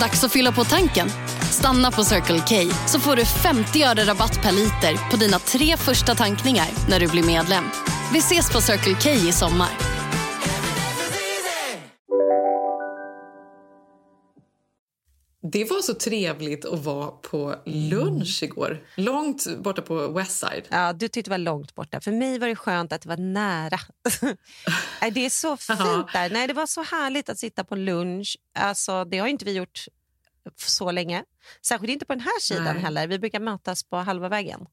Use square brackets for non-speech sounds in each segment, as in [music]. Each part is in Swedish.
Dags att fylla på tanken. Stanna på Circle K så får du 50 öre rabatt per liter på dina tre första tankningar när du blir medlem. Vi ses på Circle K i sommar. Det var så trevligt att vara på lunch igår. Långt borta på Westside. Ja, du tyckte det var långt borta. För mig var det skönt att det var nära. [laughs] det är så fint där. Nej, det var så härligt att sitta på lunch. Alltså, det har inte vi gjort så länge. Särskilt inte på den här sidan Nej. heller. Vi brukar mötas på halva vägen.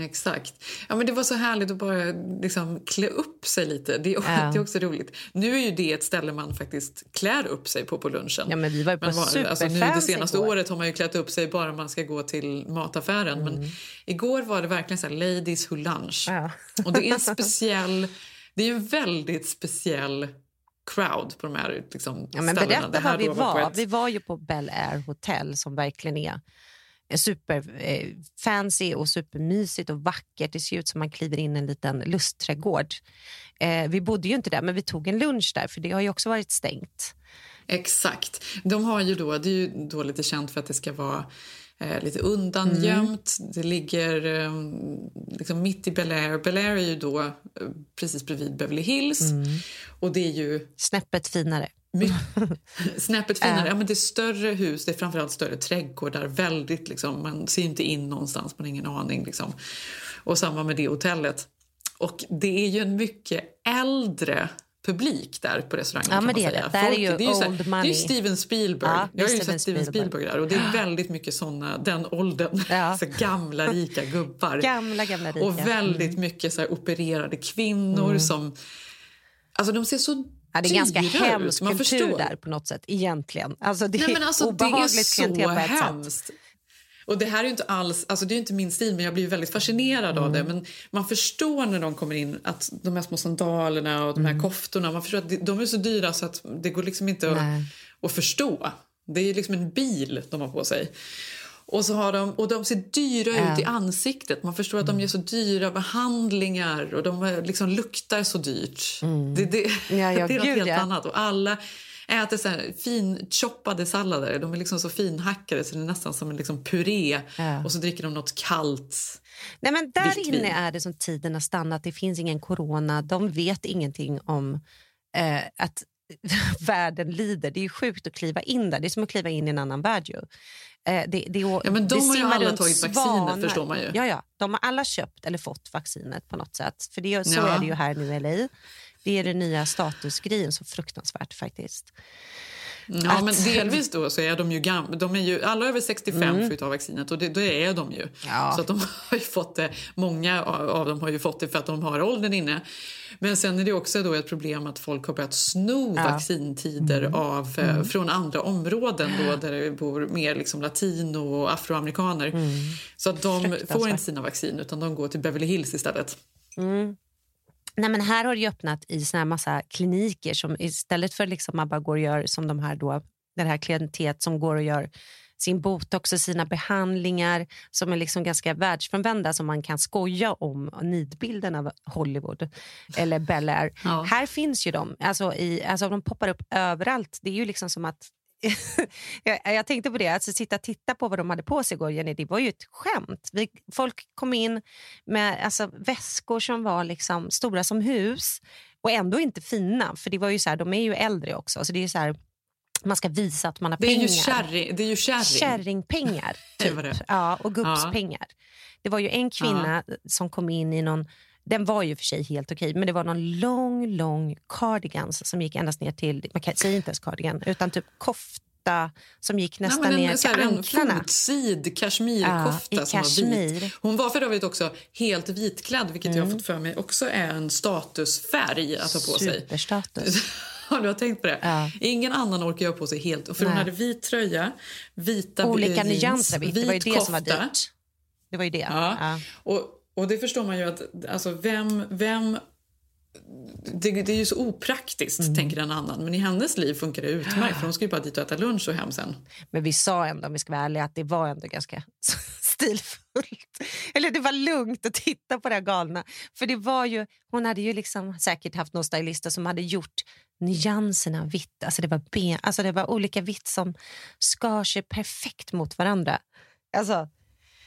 Exakt. Ja, men det var så härligt att bara liksom klä upp sig lite. Det är, ja. det är också roligt. Nu är ju det ett ställe man faktiskt klär upp sig på på lunchen. Ja, men vi var på men, alltså, nu Det senaste igår. året har man ju klätt upp sig bara man ska gå till mataffären. Mm. Men igår var det verkligen så här, ladies who lunch. Ja. Och det är en speciell... Det är en väldigt speciel crowd på de här liksom, ja, men ställena. Berätta var vi var. var ett... Vi var ju på Bel Air Hotel som verkligen är superfancy eh, och supermysigt och vackert. Det ser ut som man kliver in i en liten lustträdgård. Eh, vi bodde ju inte där, men vi tog en lunch där för det har ju också varit stängt. Exakt. De har ju då, det är ju då lite känt för att det ska vara eh, lite undangömt. Mm. Det ligger eh, liksom mitt i Bel Air. Bel Air är ju då eh, precis bredvid Beverly Hills. Mm. Och det är ju... Snäppet finare. [laughs] Snäppet finare. Ja, men det är större hus, det är framförallt större trädgårdar. Väldigt, liksom, man ser inte in någonstans, man har ingen aning. Liksom. Och samma med det hotellet. Och det är ju en mycket äldre publik där på restaurangen. Ja, men det, är det. Folk, är ju det är ju old här, money. Det är Steven Spielberg. Ja, Jag har ju sett Steven Spielberg där och det är väldigt mycket såna, den åldern. Ja. [laughs] så gamla rika gubbar. Gamla, gamla rika. Och väldigt mm. mycket så här, opererade kvinnor mm. som... Alltså de ser så Ja, det är ganska hemsk kultur förstår. där på något sätt egentligen. Alltså, det Nej, men alltså, obehagligt det är så hemskt. Sätt. Och det här är inte alls, alltså det är inte min stil men jag blir väldigt fascinerad mm. av det. Men man förstår när de kommer in att de här små sandalerna och de här mm. koftorna, man förstår att de är så dyra så att det går liksom inte att, att, förstå. Det är liksom en bil de har på sig. Och, så har de, och de ser dyra ut i ansiktet. Man förstår att de gör så dyra behandlingar och de liksom luktar så dyrt. Mm. Det, det, ja, ja, [laughs] det är något helt ja. annat. Och alla äter så här finchoppade sallader. De är liksom så finhackade så det är nästan som en liksom puré. Ja. Och så dricker de något kallt. Nej, men där inne är det som tiden har stannat. Det finns ingen corona. De vet ingenting om eh, att [laughs] världen lider. Det är sjukt att kliva in där. Det är som att kliva in i en annan värld. Ju. Eh, det, det, ja, men de har ju alla tagit vaccinet, förstår man ju. Ja, ja, de har alla köpt eller fått vaccinet på något sätt. För det, så ja. är det ju här nu i LA. Det är den nya statusgrejen, så fruktansvärt faktiskt. Ja, att... men delvis då så är de ju gamla. De är ju, alla över 65 mm. får ta vaccinet och det, det är de ju. Ja. Så att de [laughs] har fått det, många av dem har ju fått det för att de har åldern inne. Men sen är det också då ett problem att folk har börjat sno ja. vaccintider mm. av, eh, mm. från andra områden då, där det bor mer liksom latino och afroamerikaner. Mm. Så att de får inte sina vaccin utan de går till Beverly Hills istället. Nej, men här har det öppnat i såna här massa kliniker som istället för liksom man bara går och gör som de här då, det här klientet som går och gör sin botox och sina behandlingar som är liksom ganska världsfrånvända som man kan skoja om nidbilden av Hollywood eller Bel Air. Ja. Här finns ju de. Alltså, i, alltså de poppar upp överallt. Det är ju liksom som att [laughs] jag, jag, tänkte på det, alltså sitta och titta på vad de hade på sig igår, Jenny, det var ju ett skämt. Vi, folk kom in med alltså, väskor som var liksom stora som hus och ändå inte fina, för det var ju så här, de är ju äldre också. Så det är så här, man ska visa att man har det är pengar. Ju kärring, det är ju kärring. Kärringpengar, [laughs] typ. det det. Ja, och gubbspengar. Ja. Det var ju en kvinna ja. som kom in i någon den var ju för sig helt okej, men det var någon lång, lång cardigans som gick endast ner till, man kan säga inte ens cardigan, utan typ koft kofta som gick nästan Nej, ner en, så till här, en anklarna. fotsid kashmirkofta Ja, som var kashmir. vit. Hon var för övrigt också helt vitklädd, vilket Mm. jag har fått för mig också är en statusfärg att ha på sig. Superstatus. [laughs] Har du har tänkt på det? Ja. Ingen annan orkar göra på sig helt. För hon Nej. hade vit tröja, vita Olika jeans, nyanser vitt. Det var ju vit det som var kofta. dyrt. Det var ju det. Ja. Ja. Och, och det förstår man ju att alltså, vem... vem det, det är ju så opraktiskt, Mm. tänker en annan. Men i hennes liv funkar det utmärkt. För hon ska ju bara dit och äta lunch och hem sen. Men vi sa ändå, om vi ska vara ärliga, att det var ändå ganska [laughs] stilfullt. Eller det var lugnt att titta på det här galna. För det var ju, hon hade ju liksom säkert haft någon stylister som hade gjort nyanserna vitt. Alltså det var, ben, alltså det var olika vitt som skar sig perfekt mot varandra. Alltså,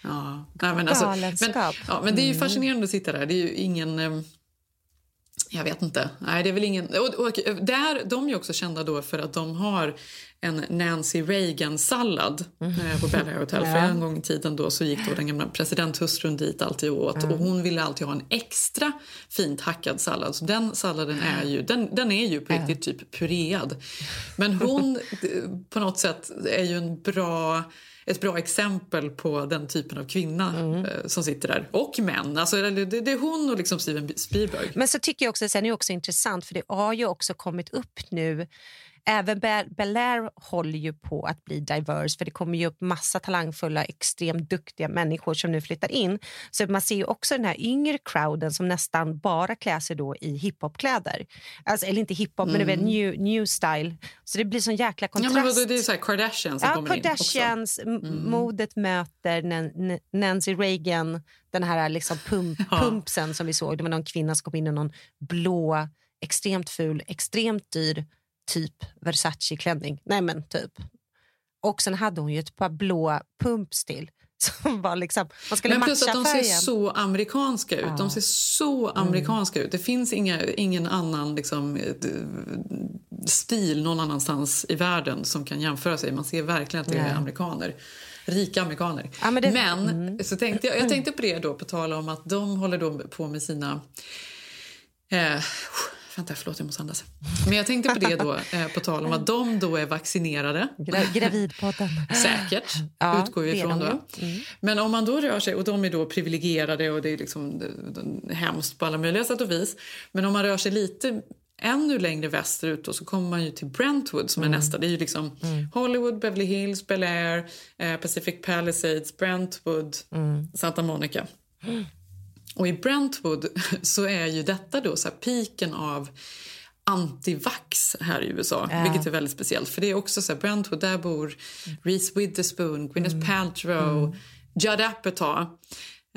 Ja. Nej, men, alltså, men, Galenskap. ja, men det är ju Mm. fascinerande att sitta där. Det är ju ingen... eh, Jag vet inte. Nej, det är väl ingen... Och, och, där, de är också kända då för att de har en Nancy Reagan-sallad eh, på Bel Air Hotel. För Mm. Ja. en gång i tiden då så gick då den gamla presidenthustrun dit alltid åt. Och hon ville alltid ha en extra fint hackad sallad. Så den salladen är ju, den, den är ju på riktigt typ puread. Men hon [laughs] eh, på något sätt är ju en bra ett bra exempel på den typen av kvinna Mm. eh, som sitter där. Och män. Alltså, det, det är hon och liksom Steven Spielberg. Men så tycker jag också, sen är det också intressant för det har ju också kommit upp nu Även Bel Bel Air håller ju på att bli diverse för det kommer ju upp massa talangfulla, extremt duktiga människor som nu flyttar in. Så man ser ju också den här yngre crowden som nästan bara klär sig då i hiphopkläder. Alltså, eller inte hiphop, men det är väl new, new style. Så det blir sån jäkla Mm. Ja, kontrast. men det är så här Kardashians som Ja, kommer in också. Kardashians, m- modet möter Nancy Reagan, den här liksom pump, pumpsen som vi såg. Det var någon kvinna som kom in i någon blå, extremt ful, extremt dyr typ Versace-klänning. Nej men typ. Och sen hade hon ju ett par blå pumps till. [laughs] Som var liksom, man skulle Men plus att de ser färgen. så amerikanska ut. Ja. Mm. De ser så amerikanska ut. Det finns inga, ingen annan liksom, eh, stil någon annanstans i världen som kan jämföra sig. Man ser verkligen att det är Nej. amerikaner. Rika amerikaner. Ja, men det- Mm. så tänkte jag, jag [clears throat] tänkte på det då på tal om att de håller då på med sina... Eh, vänta, förlåt, jag måste andas. Men jag tänkte på det då [laughs] eh, på tal om att de då är vaccinerade. Gra- Gravidpodden. Säkert, Ja, utgår vi är ifrån då. Mm. Men om man då rör sig, och de är då privilegierade och det är liksom hemskt på alla möjliga sätt och vis. Men om man rör sig lite ännu längre västerut då, så kommer man ju till Brentwood som är Mm. nästa. Det är ju liksom Hollywood, Beverly Hills, Bel Air, eh, Pacific Palisades, Brentwood, Mm. Santa Monica. Och i Brentwood [laughs] så är ju detta då så här piken av antivax här i USA, Ja. vilket är väldigt speciellt. För det är också så här, Brentwood, där bor Reese Witherspoon, Gwyneth Paltrow, Judd Apatow.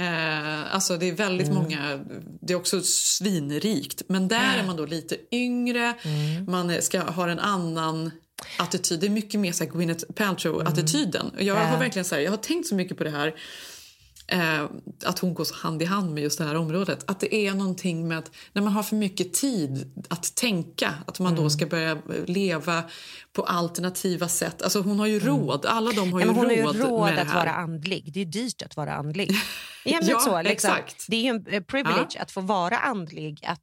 Eh, alltså det är väldigt många, det är också svinrikt. Men där är man då lite yngre, man ska ha en annan attityd. Det är mycket mer så här Gwyneth Paltrow-attityden. Och Jag har verkligen så här, jag har tänkt så mycket på det här eh, att hon går så hand i hand med just det här området. Att det är någonting med att när man har för mycket tid att tänka, att man Mm. då ska börja leva på alternativa sätt. Alltså hon har ju råd, alla de har Ja, ju hon råd, har ju råd att vara andlig. Det är dyrt att vara andlig. [laughs] Ja, Ja, så, liksom. exakt. Det är en eh, privilege att få vara andlig, att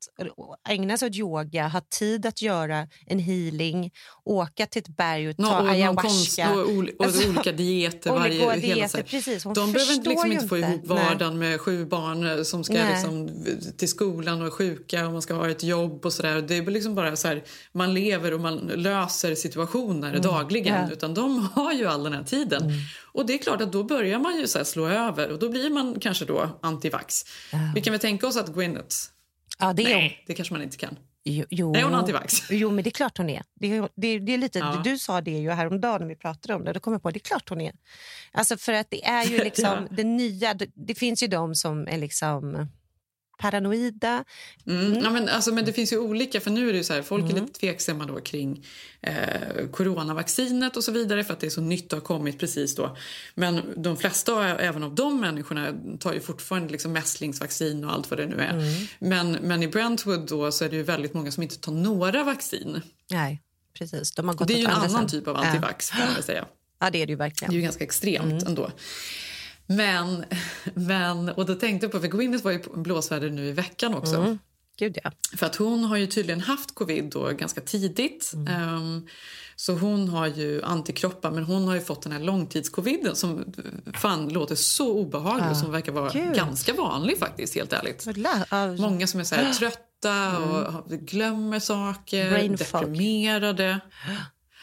ägna sig åt yoga, ha tid att göra en healing, åka till ett berg och ta Nå, och någon konst, ayahuasca. och, ol- och Alltså, olika [laughs] dieter. olika Varje, hela, dieter, här. precis. Hon De behöver inte, liksom inte få inte. ihop vardagen med sju barn eh, som ska Nej. liksom, till skolan och är sjuka och man ska ha ett jobb och sådär. Det är liksom bara så här, man lever och man löser situationer dagligen. Mm. Ja. Utan de [laughs] har ju all den här tiden. Mm. Och det är klart att då börjar man ju så slå över och då blir man kanske då antivax. Vi kan väl tänka oss att Gwyneth, Ja, det nej det kanske man inte kan. Jo, jo. Är hon antivax? Jo, men det är klart hon är. Det är, det är, det är lite, Ja. Du sa det ju häromdagen när vi pratade om det. Då kom jag på det är klart hon är. Alltså för att det är ju [laughs] liksom Ja. det nya. Det, det finns ju de som är liksom paranoida. Mm. Ja, men, alltså, men det finns ju olika, för nu är det så här, folk Mm. är lite tveksamma då kring eh, coronavaccinet och så vidare för att det är så nytt och har kommit precis då. Men de flesta även av de människorna tar ju fortfarande liksom mässlingsvaccin och allt vad det nu är. Mm. Men, men i Brentwood då så är det ju väldigt många som inte tar några vaccin. Nej, precis. De har gått Det är ju en annan sidan. typ av antivax kan man säga. Ja, det är det ju Det är verkligen. ju ganska extremt ändå. Men, [laughs] men, och då tänkte jag på, för Gwyneth var ju blåsväder nu i veckan också. Gud, ja. För att hon har ju tydligen haft covid då ganska tidigt. Mm. Um, så hon har ju antikroppar men hon har ju fått den här långtidscoviden som fan låter så obehaglig och som verkar vara Gud. ganska vanlig faktiskt helt ärligt. Ja, Många som är så här [gasps] trötta och glömmer saker, Brain fog. [gasps]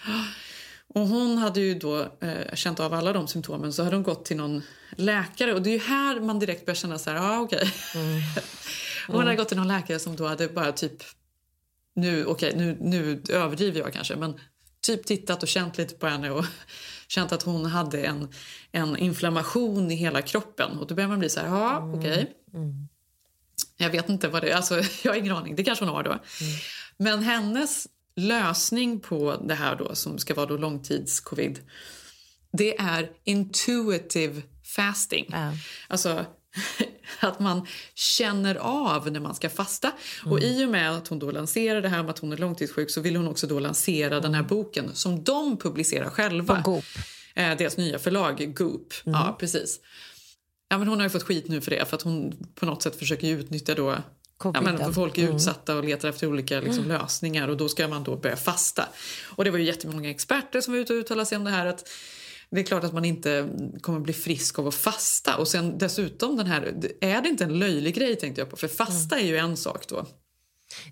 [gasps] Och hon hade ju då eh, känt av alla de symptomen så hade hon gått till någon läkare. Och det är ju här man direkt börjar känna så här, ah, okej. [laughs] hon hade gått till någon läkare som då hade bara typ, nu, okej nu, nu överdriver jag kanske. Men typ tittat och känt lite på henne och [laughs] känt att hon hade en, en inflammation i hela kroppen. Och då börjar man bli så här, ja okej. Jag vet inte vad det är, alltså, [laughs] jag har ingen aning. Det kanske hon har då. Men hennes lösning på det här då, som ska vara då långtidscovid, det är intuitive fasting. Ja. Alltså [laughs] att man känner av när man ska fasta. Och i och med att hon då lanserar det här med att hon är långtidssjuk så vill hon också då lansera den här boken som de publicerar själva. På Goop. Eh, deras nya förlag, Goop. Ja, precis. Ja, men hon har ju fått skit nu för det för att hon på något sätt försöker utnyttja då Ja, Coviden. men för folk är utsatta och letar efter olika liksom, lösningar och då ska man då börja fasta. Och det var ju jättemånga experter som var ute och uttalade sig om det här att det är klart att man inte kommer bli frisk av att fasta. Och sen dessutom den här, är det inte en löjlig grej tänkte jag på? För fasta är ju en sak då.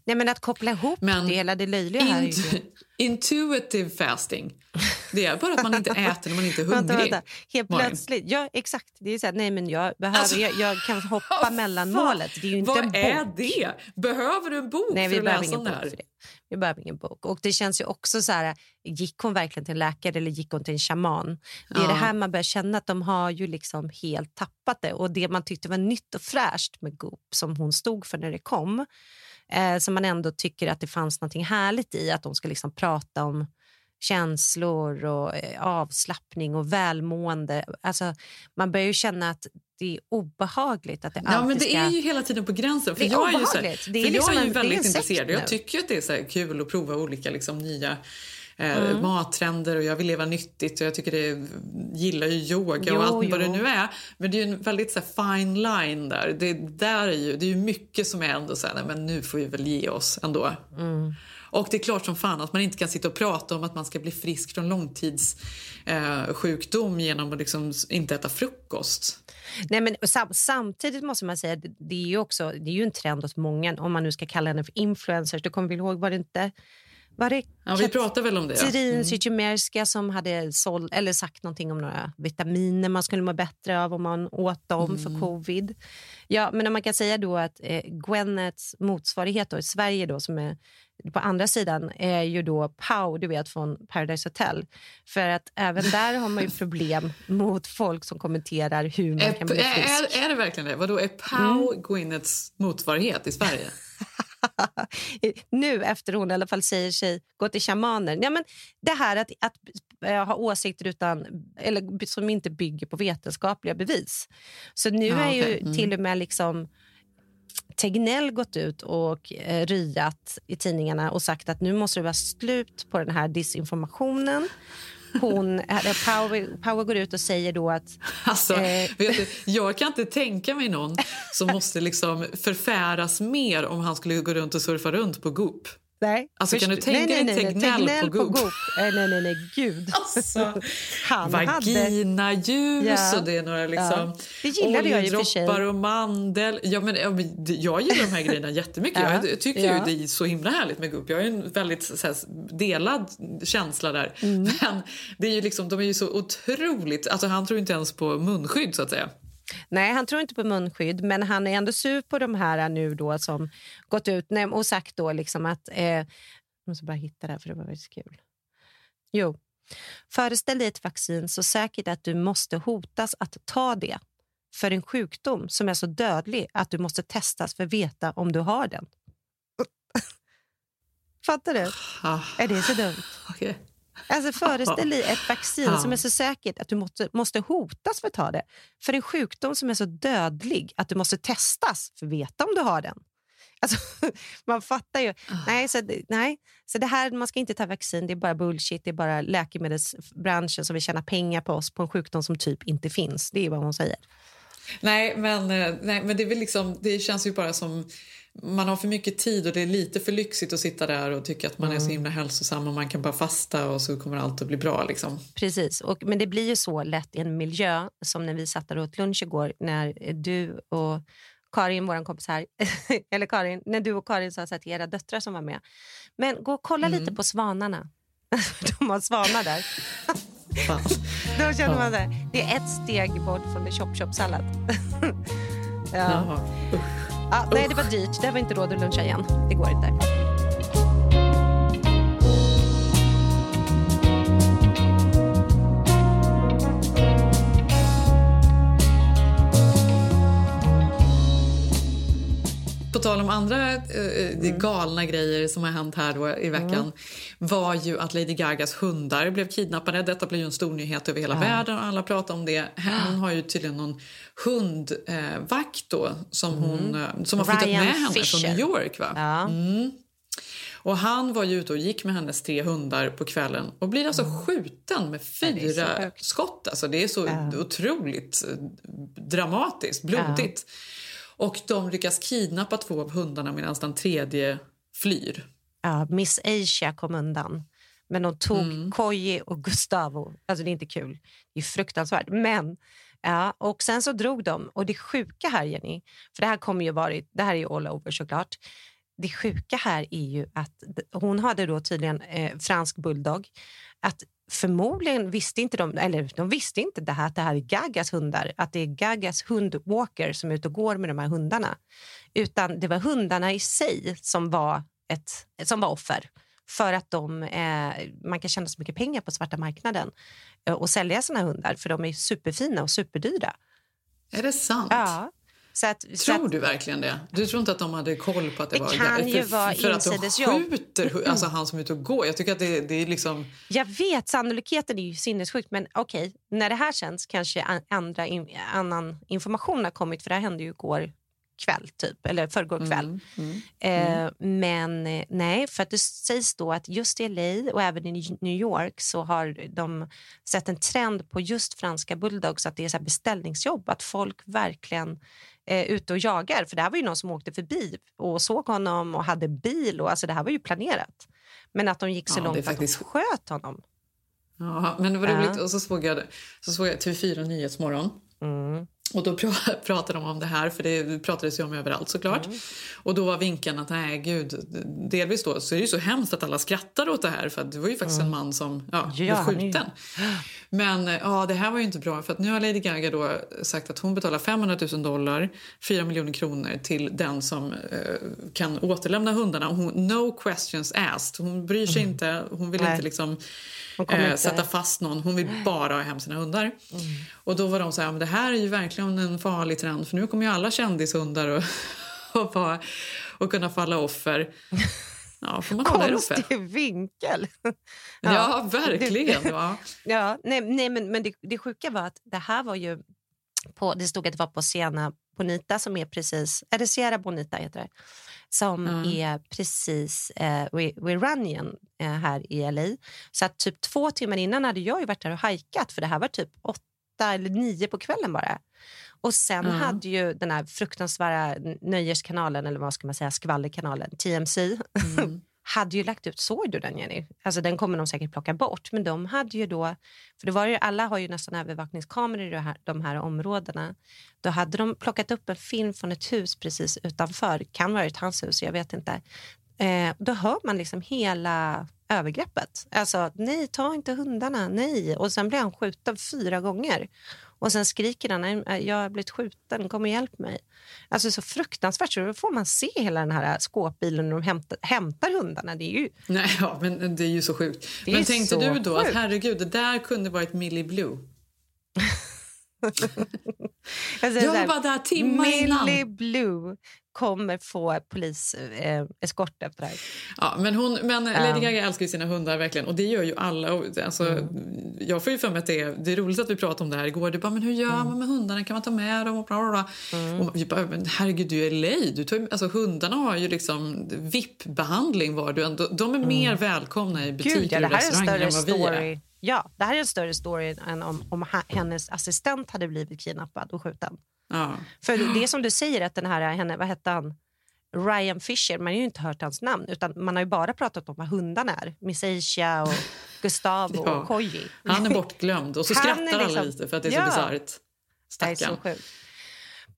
Nej, men att koppla ihop Men det hela det löjliga här är. Int- [laughs] intuitive fasting, det är bara att man inte äter när man inte är [laughs] Vänta, hungrig. vänta. Helt Malin. plötsligt. Ja, exakt. Det är så här, nej, men jag, behöver, Alltså, jag, jag kan [laughs] hoppa mellan Fan, målet. Det är ju inte Vad en bok. är det? Behöver du en bok Nej, för att läsa ingen bok här? för det. Vi behöver ingen bok. Och det känns ju också så här, gick hon verkligen till en läkare eller gick hon till en shaman? Det är Ja. det här man börjar känna att de har ju liksom helt tappat det. Och det man tyckte var nytt och fräscht med Goop som hon stod för när det kom, eh, som man ändå tycker att det fanns något härligt i, att de ska liksom prata om känslor och eh, avslappning och välmående. Alltså, man börjar ju känna att det är obehagligt att det Ja, men det ska... är ju hela tiden på gränsen. För Det är jag är ju, så här, obehagligt. Det är för liksom jag är ju en- det är väldigt intresserad. Jag tycker att det är så kul att prova olika liksom, nya Mm. mattrender och jag vill leva nyttigt och jag tycker det gillar ju yoga Jo, och allt vad det nu är. Men det är en väldigt så här, fine line där. Det, där är ju, det är ju mycket som är ändå så här, nej, men nu får vi väl ge oss ändå. Mm. Och det är klart som fan att man inte kan sitta och prata om att man ska bli frisk från långtidssjukdom eh, genom att liksom inte äta frukost. Nej, men sam samtidigt måste man säga att det, det är ju också det är ju en trend hos många, om man nu ska kalla henne för influencers. Du kommer väl ihåg, var det inte var det Ja, vi pratar väl om det. ja. Katerin Zytomierska som hade såld, eller sagt någonting om några vitaminer man skulle må bättre av om man åt dem Mm. för covid. Ja, men man kan säga då att eh, Gwennets motsvarighet då, i Sverige då, som är på andra sidan är ju då Pau, du vet från Paradise Hotel. För att även där har man ju [laughs] problem mot folk som kommenterar hur man Är, kan bli frisk. är, är det verkligen det? Vadå, är Pau Gwyneths motsvarighet i Sverige? [laughs] [laughs] nu efter hon i alla fall säger sig gå till shamaner. Ja, men det här att, att eh, ha åsikter utan, eller, som inte bygger på vetenskapliga bevis. Så nu Ja, är ju. Mm. till och med liksom Tegnell gått ut och eh, ryat i tidningarna och sagt att nu måste det vara slut på den här disinformationen. Hon, eh, Power, Power går ut och säger då att Alltså, Eh. du, jag kan inte tänka mig någon som [laughs] måste liksom förfäras mer om han skulle gå runt och surfa runt på Goop. Nej, Alltså, kan du tänka nej, nej, dig nej, Tegnell på Goop? Eh, nej, nej, nej, gud. Alltså, [laughs] Han. Vaginaljus Ja. och det är några liksom Ja. Det gillade jag i och för sig. och mandel. Ja, men, jag gillar de här grejerna [laughs] jättemycket. Ja. Jag tycker Ja. ju det är så himla härligt med Goop. Jag har ju en väldigt här, delad känsla där. Mm. [laughs] Men det är ju liksom, de är ju så otroligt... Alltså, han tror inte ens på munskydd så att säga. Nej, han tror inte på munskydd, men han är ändå sur på de här nu då som gått ut och sagt då liksom att... Eh, jag måste bara hitta det här för det var väldigt kul. Jo. Föreställ dig ett vaccin så säkert att du måste hotas att ta det för en sjukdom som är så dödlig att du måste testas för att veta om du har den. [laughs] Fattar du? Ah, Är det så dumt? okej. Alltså föreställ dig ett vaccin som är så säkert att du måste, måste hotas för att ta det. För en sjukdom som är så dödlig att du måste testas för att veta om du har den. Alltså, [laughs] man fattar ju. Nej, så, nej, så det här, man ska inte ta vaccin, det är bara bullshit. Det är bara läkemedelsbranschen som vill tjäna pengar på oss på en sjukdom som typ inte finns. Det är vad hon säger. Nej, men, eh, nej, men det, är liksom, det känns ju bara som... Man har för mycket tid och det är lite för lyxigt att sitta där och tycka att man är så himla hälsosam och man kan bara fasta och så kommer allt att bli bra. Liksom. Precis, och, men det blir ju så lätt i en miljö som när vi satt där och åt lunch igår när du och Karin, vår kompis här, [laughs] eller Karin, när du och Karin sa till era döttrar som var med. Men gå och kolla lite på svanarna. [laughs] De har svanar där. Då känner man det. Det är ett steg bort från en chop-chop-sallad. [laughs] ja. Jaha, Ah, nej, det var dyrt. Det var inte råd att luncha igen. Det går inte. På tal om andra eh, galna grejer som har hänt här då i veckan var ju att Lady Gagas hundar blev kidnappade. Detta blev ju en stor nyhet över hela världen och alla pratar om det. Hon har ju tydligen någon hundvakt då som, hon, eh, som har flyttat Ryan med henne Fisher. från New York. Va? Ja. Och han var ju ute och gick med hennes tre hundar på kvällen och blir alltså skjuten med Mm. är så fyra skott. Alltså det är så otroligt eh, dramatiskt, blodigt. Och de lyckas kidnappa två av hundarna medan den tredje flyr. Ja, Miss Asia kom undan. Men de tog Mm. Koji och Gustavo. Alltså det är inte kul. Det är fruktansvärt. Men, ja, och sen så drog de. Och det sjuka här, Jenny, för det här kommer ju varit, det här är ju all over såklart. Det sjuka här är ju att hon hade då tydligen eh, fransk bulldog. Att förmodligen visste inte de, eller de visste inte det här, att det här är Gagas hundar, att det är Gagas hundwalker som är ute och går med de här hundarna. Utan det var hundarna i sig som var, ett, som var offer för att de, eh, man kan tjäna så mycket pengar på svarta marknaden eh, och sälja såna hundar för de är superfina och superdyra. Är det sant? Ja. Så att, så Tror att, du verkligen det? Du tror inte att de hade koll på att det, Det var kan för, ju vara för att de insidesjobb. skjuter alltså han som är ute och går. Jag tycker att det, det är liksom... Jag vet, sannolikheten är ju sinnessjukt men okej, när det här känns kanske an- andra annan information har kommit för det här hände ju igår kväll typ, eller förrgår kväll. Mm, Eh, men eh, nej, för att det sägs då att just i LA och även i New York så har de sett en trend på just franska bulldogs att det är så beställningsjobb, att folk verkligen är ute och jagar. För det här var ju någon som åkte förbi och såg honom och hade bil och alltså det här var ju planerat. Men att de gick så Ja, långt faktiskt- att de sköt honom. Ja, men det var Ja. roligt. Och så såg jag, så såg jag TV4 Nyhetsmorgon. Mm. Och då pra- [laughs] pratade de om det här, för det pratades ju om överallt såklart. Mm. Och då var vinkeln att nej gud, delvis då så är det ju så hemskt att alla skrattar åt det här för det var ju faktiskt en man som ja, Ja, blev skjuten. Men eh, ja, det här var ju inte bra för att nu har Lady Gaga då sagt att hon betalar 500 000 dollar, 4 miljoner kronor till den som eh, kan återlämna hundarna. Och Hon, no questions asked. Hon bryr sig inte, hon vill Mm. Nej. inte liksom eh, sätta fast någon. Hon vill [gasps] bara ha hem sina hundar. Och då var de så här, men det här är ju verkligen en farlig trend för nu kommer ju alla kändishundar och, [laughs] och, bara, och kunna falla offer. Ja, får man hålla det? Konstig vinkel. [laughs] Ja, verkligen. Ja. [laughs] Ja, nej, nej men, men det, det sjuka var att det här var ju... På, det stod att det var på Siena Bonita som är precis... Det Sierra Bonita heter det? Som är precis eh, vid, vid Runyon eh, här i LA. Så att typ två timmar innan hade jag ju varit där och hajkat för det här var typ åtta eller nio på kvällen bara. Och sen Ja. hade ju den här fruktansvärda nöjeskanalen, eller vad ska man säga, skvallerkanalen, TMC, [laughs] hade ju lagt ut, såg du den Jenny? Alltså den kommer de säkert plocka bort, men de hade ju då, för det var ju, alla har ju nästan övervakningskameror i de här, de här områdena. Då hade de plockat upp en film från ett hus precis utanför, kan vara ett hans hus, jag vet inte. Eh, då hör man liksom hela övergreppet. Alltså, nej, ta inte hundarna, nej. Och sen blir han skjuten fyra gånger. Och sen skriker han, "Nej, jag har blivit skjuten, kom och hjälp mig. Alltså så fruktansvärt. Så då får man se hela den här skåpbilen när de hämtar, hämtar hundarna. Det är ju... Nej, ja, men det är ju så sjukt. Det men tänkte du då att sjukt. herregud, det där kunde varit Millie Blue? [laughs] Jag, Jag var där timmar innan. Millie Blue kommer få poliseskort eh, efter det här. Ja, men hon, men Lady Gaga älskar ju sina hundar verkligen och det gör ju alla. Och, alltså, Jag får ju för mig att det är, det är roligt att vi pratade om det här igår. Det bara, men hur gör man med hundarna? Kan man ta med dem? Och bla, bla, bla. Och vi bara, men herregud, du är LA. Du tar, alltså, hundarna har ju liksom VIP-behandling var du än. De är mer välkomna i butiker Gud, ja, och restauranger än vad vi är. Ja, det här är en större story än om, om hennes assistent hade blivit kidnappad och skjuten. Ja. För det är som du säger, att den här, henne, vad hette han? Ryan Fisher, man har ju inte hört hans namn utan man har ju bara pratat om vad hundarna är. Miss Asia och [laughs] Gustavo Ja. och Koji. Han är bortglömd och så Han är skrattar alla liksom- lite för att det är så Ja. bisarrt. Är så Stackarn. sjukt.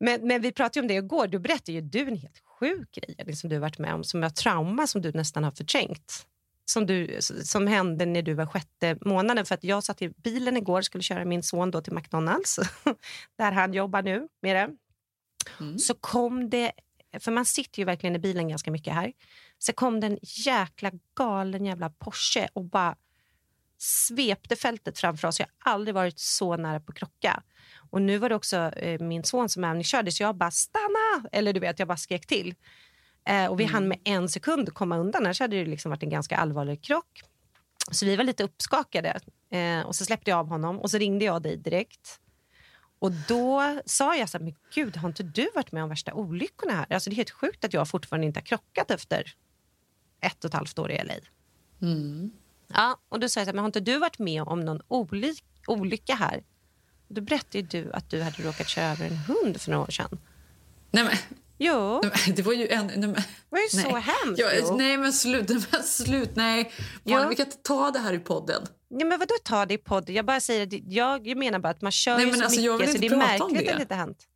Men, men vi pratade ju om det igår. Du berättade ju du en helt sjuk grej Elin, som du varit med om, som var trauma som du nästan har förträngt. Som, du, som hände när du var sjätte månaden. För att Jag satt i bilen igår och skulle köra min son då till McDonalds, [laughs] där han jobbar nu med det. Mm. Så kom det, för man sitter ju verkligen i bilen ganska mycket här. Så kom det en jäkla galen jävla Porsche och bara svepte fältet framför oss. Jag har aldrig varit så nära på krocka. Och nu var det också eh, min son som övningskörde så jag bara stanna! Eller du vet, jag bara skrek till. Eh, och vi hann med en sekund komma undan, annars hade det liksom varit en ganska allvarlig krock. Så vi var lite uppskakade. Eh, och så släppte jag av honom och så ringde jag dig direkt. Och då sa jag så här, men gud, har inte du varit med om värsta olyckorna här? Alltså det är helt sjukt att jag fortfarande inte har krockat efter ett och ett halvt år i LA. Ja, och då sa jag så här, men har inte du varit med om någon olyck, olycka här? Då berättade du att du hade råkat köra över en hund för några år sedan. Nej, men, Jo, men, [laughs] det var ju en... Nej, men, var ju så nej. hemskt. Ja, nej, men slut. [laughs] Men slut. Nej. Malin, Vi kan inte ta det här i podden. Ja, men vadå ta det i podd? Jag bara säger jag menar bara att man kör Nej, men så alltså, jag mycket så det är märkligt det. att det inte har hänt.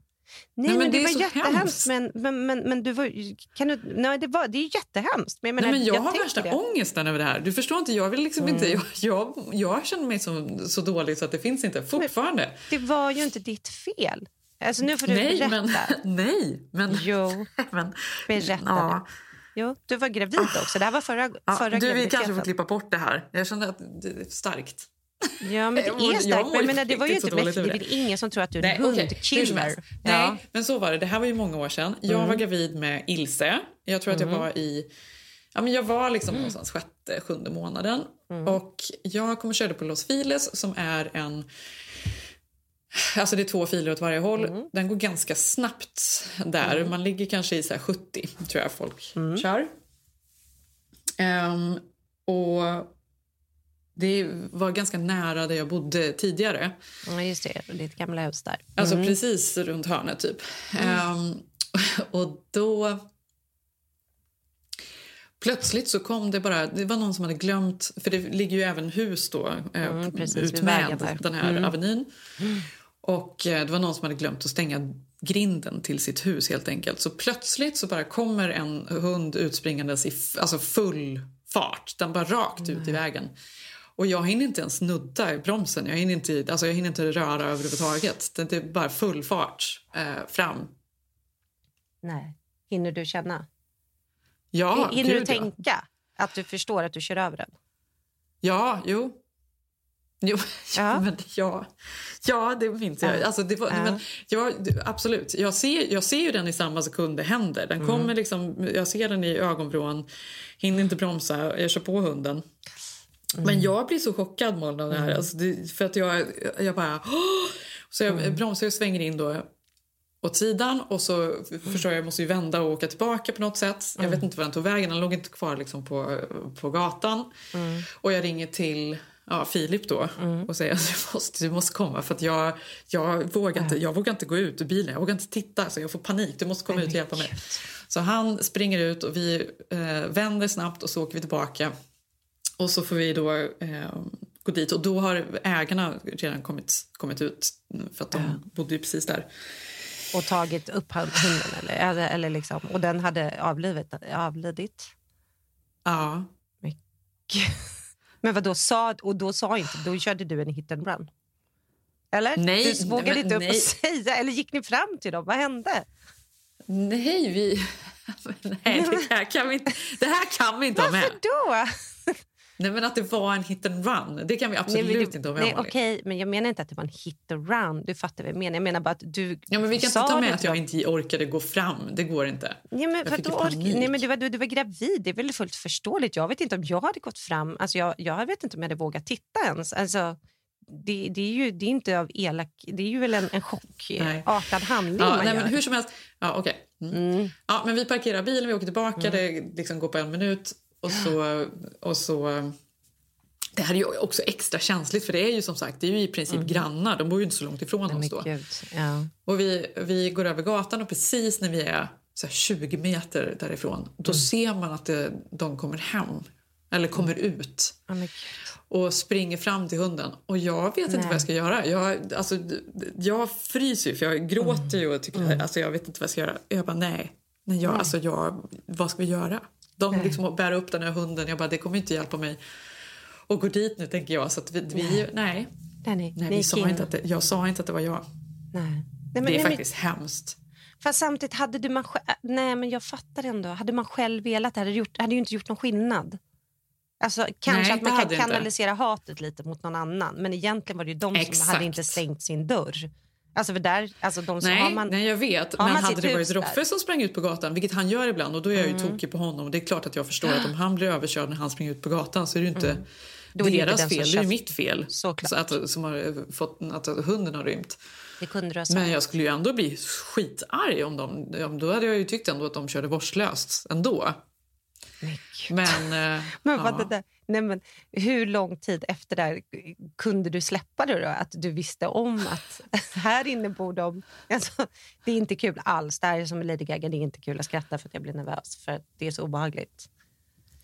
Nej, Nej, men, men det, det var så jättehemskt. hemskt. Men, men, men, men du var, kan du, nej, det, var, det är jättehemskt. Men jag, menar, Nej, men jag, har tänker värsta det. Mm. ångesten över det här. Du förstår inte, jag vill liksom inte... Jag, [laughs] jag, jag känner mig så, så dålig så att det finns inte. Fortfarande. Det var ju inte ditt fel. Alltså, nu får du nej, berätta. men... [laughs] Nej, men... Jo, [laughs] men berätta. ja, Jo, du var gravid också. Det här var förra, ja, förra du, vi kanske får klippa bort det här. Jag känner att det är starkt. Ja, men det [laughs] är starkt. Men menar, det var ju inte, dåligt det är väl ingen som tror att du är en Nej, hundkiller? helst. Ja. Mm. Nej, men så var det. Det här var ju många år sedan. Jag var gravid med Ilse. Jag tror att jag var i... Ja, men jag var liksom Mm. någonstans sjätte, sjunde månaden. Och jag kom och körde på Los Files som är en... Alltså det är två filer åt varje håll. Mm. Den går ganska snabbt där. Man ligger kanske i så här 70, tror jag folk Mm. kör. Ehm, och det var ganska nära där jag bodde tidigare. Ja, just det. Ditt gamla hus där. Alltså precis runt hörnet typ. Ehm, [laughs] och då... Plötsligt så kom det bara... Det var någon som hade glömt... För det ligger ju även hus då eh, Mm, precis, utmed den här avenyn. [gasps] Och eh, det var någon som hade glömt att stänga grinden till sitt hus helt enkelt. Så plötsligt så bara kommer en hund utspringandes i alltså full fart. Den bara rakt ut i vägen. Och jag hinner inte ens nudda i bromsen. Jag hinner inte, alltså jag hinner inte röra överhuvudtaget. Det är bara full fart eh, fram. Nej. Hinner du känna? Ja, Hinner du gud, ja. tänka att du förstår att du kör över den? Ja, jo. [laughs] Jo, Ja. men ja, ja, det minns jag. Ja. Alltså, det var, Ja. men, ja, absolut. Jag ser, jag ser ju den i samma sekund det händer. Den Mm. kommer liksom, jag ser den i ögonvrån, hinner inte bromsa, jag kör på hunden. Mm. Men jag blir så chockad Malin, av det här. Alltså, det, för att jag, jag bara... "Åh!" Så jag Mm. bromsar och svänger in då åt sidan och så förstår jag, jag måste ju vända och åka tillbaka på något sätt. Jag vet inte var den tog vägen, den låg inte kvar liksom på, på gatan. Och jag ringer till ja, Filip då och säger att du måste, du måste komma för att jag, jag, vågar inte, jag vågar inte gå ut ur bilen, jag vågar inte titta, så jag får panik, du måste komma ut och hjälpa mig. Så han springer ut och vi eh, vänder snabbt och så åker vi tillbaka. Och så får vi då eh, gå dit och då har ägarna redan kommit, kommit ut för att de bodde ju precis där. Och tagit upp hunden? Eller, eller, liksom, och den hade avlivit, avlidit? Ja. Men vad då sa, och då sa inte, då körde du en hit and run? Eller? Nej, du vågade inte upp nej. och säga, eller gick ni fram till dem? Vad hände? Nej, vi... [laughs] Nej, det här kan vi inte, det här kan vi inte ha med. Varför då? Nej, men att det var en hit and run, det kan vi absolut nej, men inte ha du, med. nej, okej, men jag menar inte att det var en hit and run. Du fattar vad jag menar. Jag menar bara att du Ja, men vi kan inte ta med att jag inte orkade gå fram. Det går inte. Ja, men Jag för fick ork- panik. nej, men du, var, du, du var gravid, det är väl fullt förståeligt. Jag vet inte om jag hade gått fram. Alltså jag, jag vet inte om jag hade vågat titta ens. Alltså, det, det är ju det är inte av elak... Det är ju väl en, en chockartad handling Ja, nej, gör. men hur som helst. Ja, okej. Mm. Ja, men vi parkerar bilen, vi åker tillbaka, Mm. det liksom går på en minut och så, och så Det här är ju också extra känsligt för det är ju som sagt det är ju i princip mm. grannar. De bor ju inte så långt ifrån Nej, oss då. Ja. Och vi, vi går över gatan och precis när vi är så 20 meter därifrån då mm. ser man att det, de kommer hem. Eller kommer ut. Oh och springer fram till hunden. Och jag vet Nej. inte vad jag ska göra. Jag, alltså, jag fryser ju för jag gråter ju och tycker mm. alltså, jag vet inte vad jag ska göra. Jag bara nej. nej, jag, Alltså, jag, vad ska vi göra? De liksom bär upp den här hunden. Jag bara det kommer inte hjälpa mig att gå dit nu tänker jag. Så att vi, vi nej. nej. nej, nej vi sa inte att det, jag sa inte att det var jag. Nej. nej men, det är faktiskt men, hemskt. Fast samtidigt hade du man nej men jag fattar ändå. Hade man själv velat det hade, gjort, hade ju inte gjort någon skillnad. Alltså, kanske Nej, att man kan kanalisera inte. hatet lite mot någon annan. Men egentligen var det ju de Exakt. som hade inte stängt sin dörr. Alltså för där, alltså de som nej, har man, nej, jag vet. Men hade det varit Roffe som sprang ut på gatan, vilket han gör ibland, och då är jag ju mm. tokig på honom. Det är klart att jag förstår att om han blir överkörd när han springer ut på gatan så är det ju inte mm. Är deras fel, det är mitt fel. Såklart. Så att, som har fått, att hunden har rymt. Det Men jag skulle ju ändå bli skitarg om de... Då hade jag ju tyckt ändå att de körde vårdslöst ändå. Men, [laughs] eh, men, vad ja. det där, nej men hur lång tid efter det kunde du släppa det då? Att du visste om att [laughs] här inne bor de... Alltså, det är inte kul alls. Det här är som Lady Gaga, det är inte kul att skratta för att jag blir nervös. För det är så obehagligt.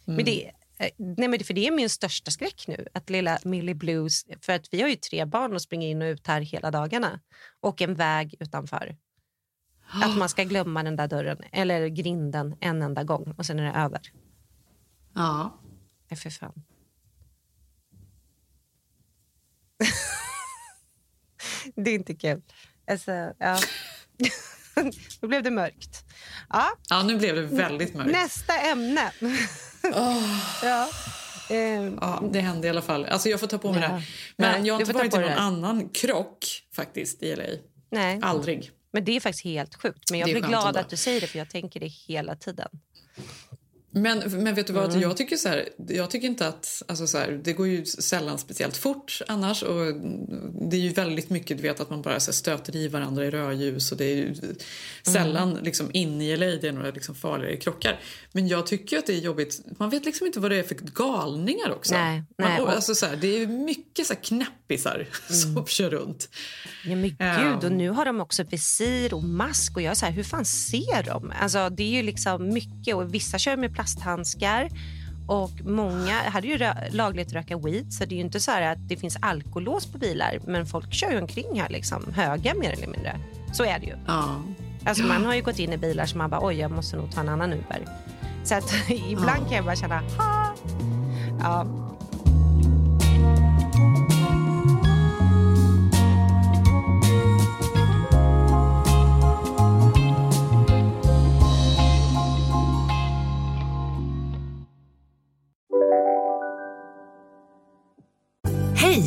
Mm. Men det, eh, nej men för det är min största skräck nu. Att lilla Millie Blues... För att vi har ju tre barn och springer in och ut här hela dagarna. Och en väg utanför. Att man ska glömma den där dörren eller grinden en enda gång och sen är det över. Ja. Nej, för fan. [laughs] det är inte kul. Alltså, ja. [laughs] Då blev det mörkt. Ja. ja, nu blev det väldigt mörkt. Nästa ämne. oh. [laughs] ja. Um, ja, det hände i alla fall. Alltså jag får ta på mig ja. det. Men Nej, jag har inte varit i någon annan krock faktiskt i LA. Nej. Aldrig. Men det är faktiskt helt sjukt. Men jag blir glad att du säger det för jag tänker det hela tiden. Men, men vet du vad, mm. jag tycker så här, jag tycker inte att, alltså så här, det går ju sällan speciellt fort annars och det är ju väldigt mycket, du vet att man bara så här, stöter i varandra i rödljus och det är ju mm. sällan liksom inne i LA det är några liksom farligare krockar. Men jag tycker att det är jobbigt, man vet liksom inte vad det är för galningar också. Nej, nej. Man, alltså så här, det är mycket så här knäppisar [laughs] mm. som kör runt. Ja men gud, och nu har de också visir och mask och jag är så här, hur fan ser de? Alltså det är ju liksom mycket och vissa kör med plasthandskar. Och Många hade ju rö lagligt röka weed, så det är ju inte så att det finns alkolås på bilar. Men folk kör ju omkring här, liksom, höga mer eller mindre. Så är det ju. Ja. Alltså, Man har ju gått in i bilar som man bara, oj, jag måste nog ta en annan Uber. Så att [laughs] ibland ja. kan jag bara känna, ha! Ja,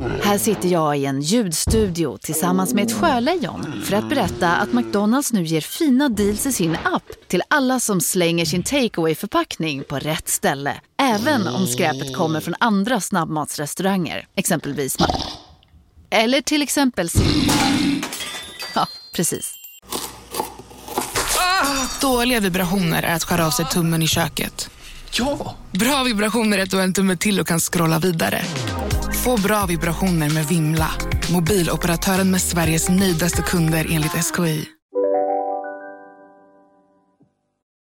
Här sitter jag i en ljudstudio tillsammans med ett sjölejon för att berätta att McDonalds nu ger fina deals i sin app till alla som slänger sin takeaway förpackning på rätt ställe. Även om skräpet kommer från andra snabbmatsrestauranger, exempelvis Eller till exempel Ja, precis. Ah, dåliga vibrationer är att skära av sig tummen i köket. Ja! Bra vibrationer är att du har en tumme till och kan scrolla vidare. Få bra vibrationer med Vimla. Mobiloperatören med Sveriges nöjdaste kunder enligt SKI.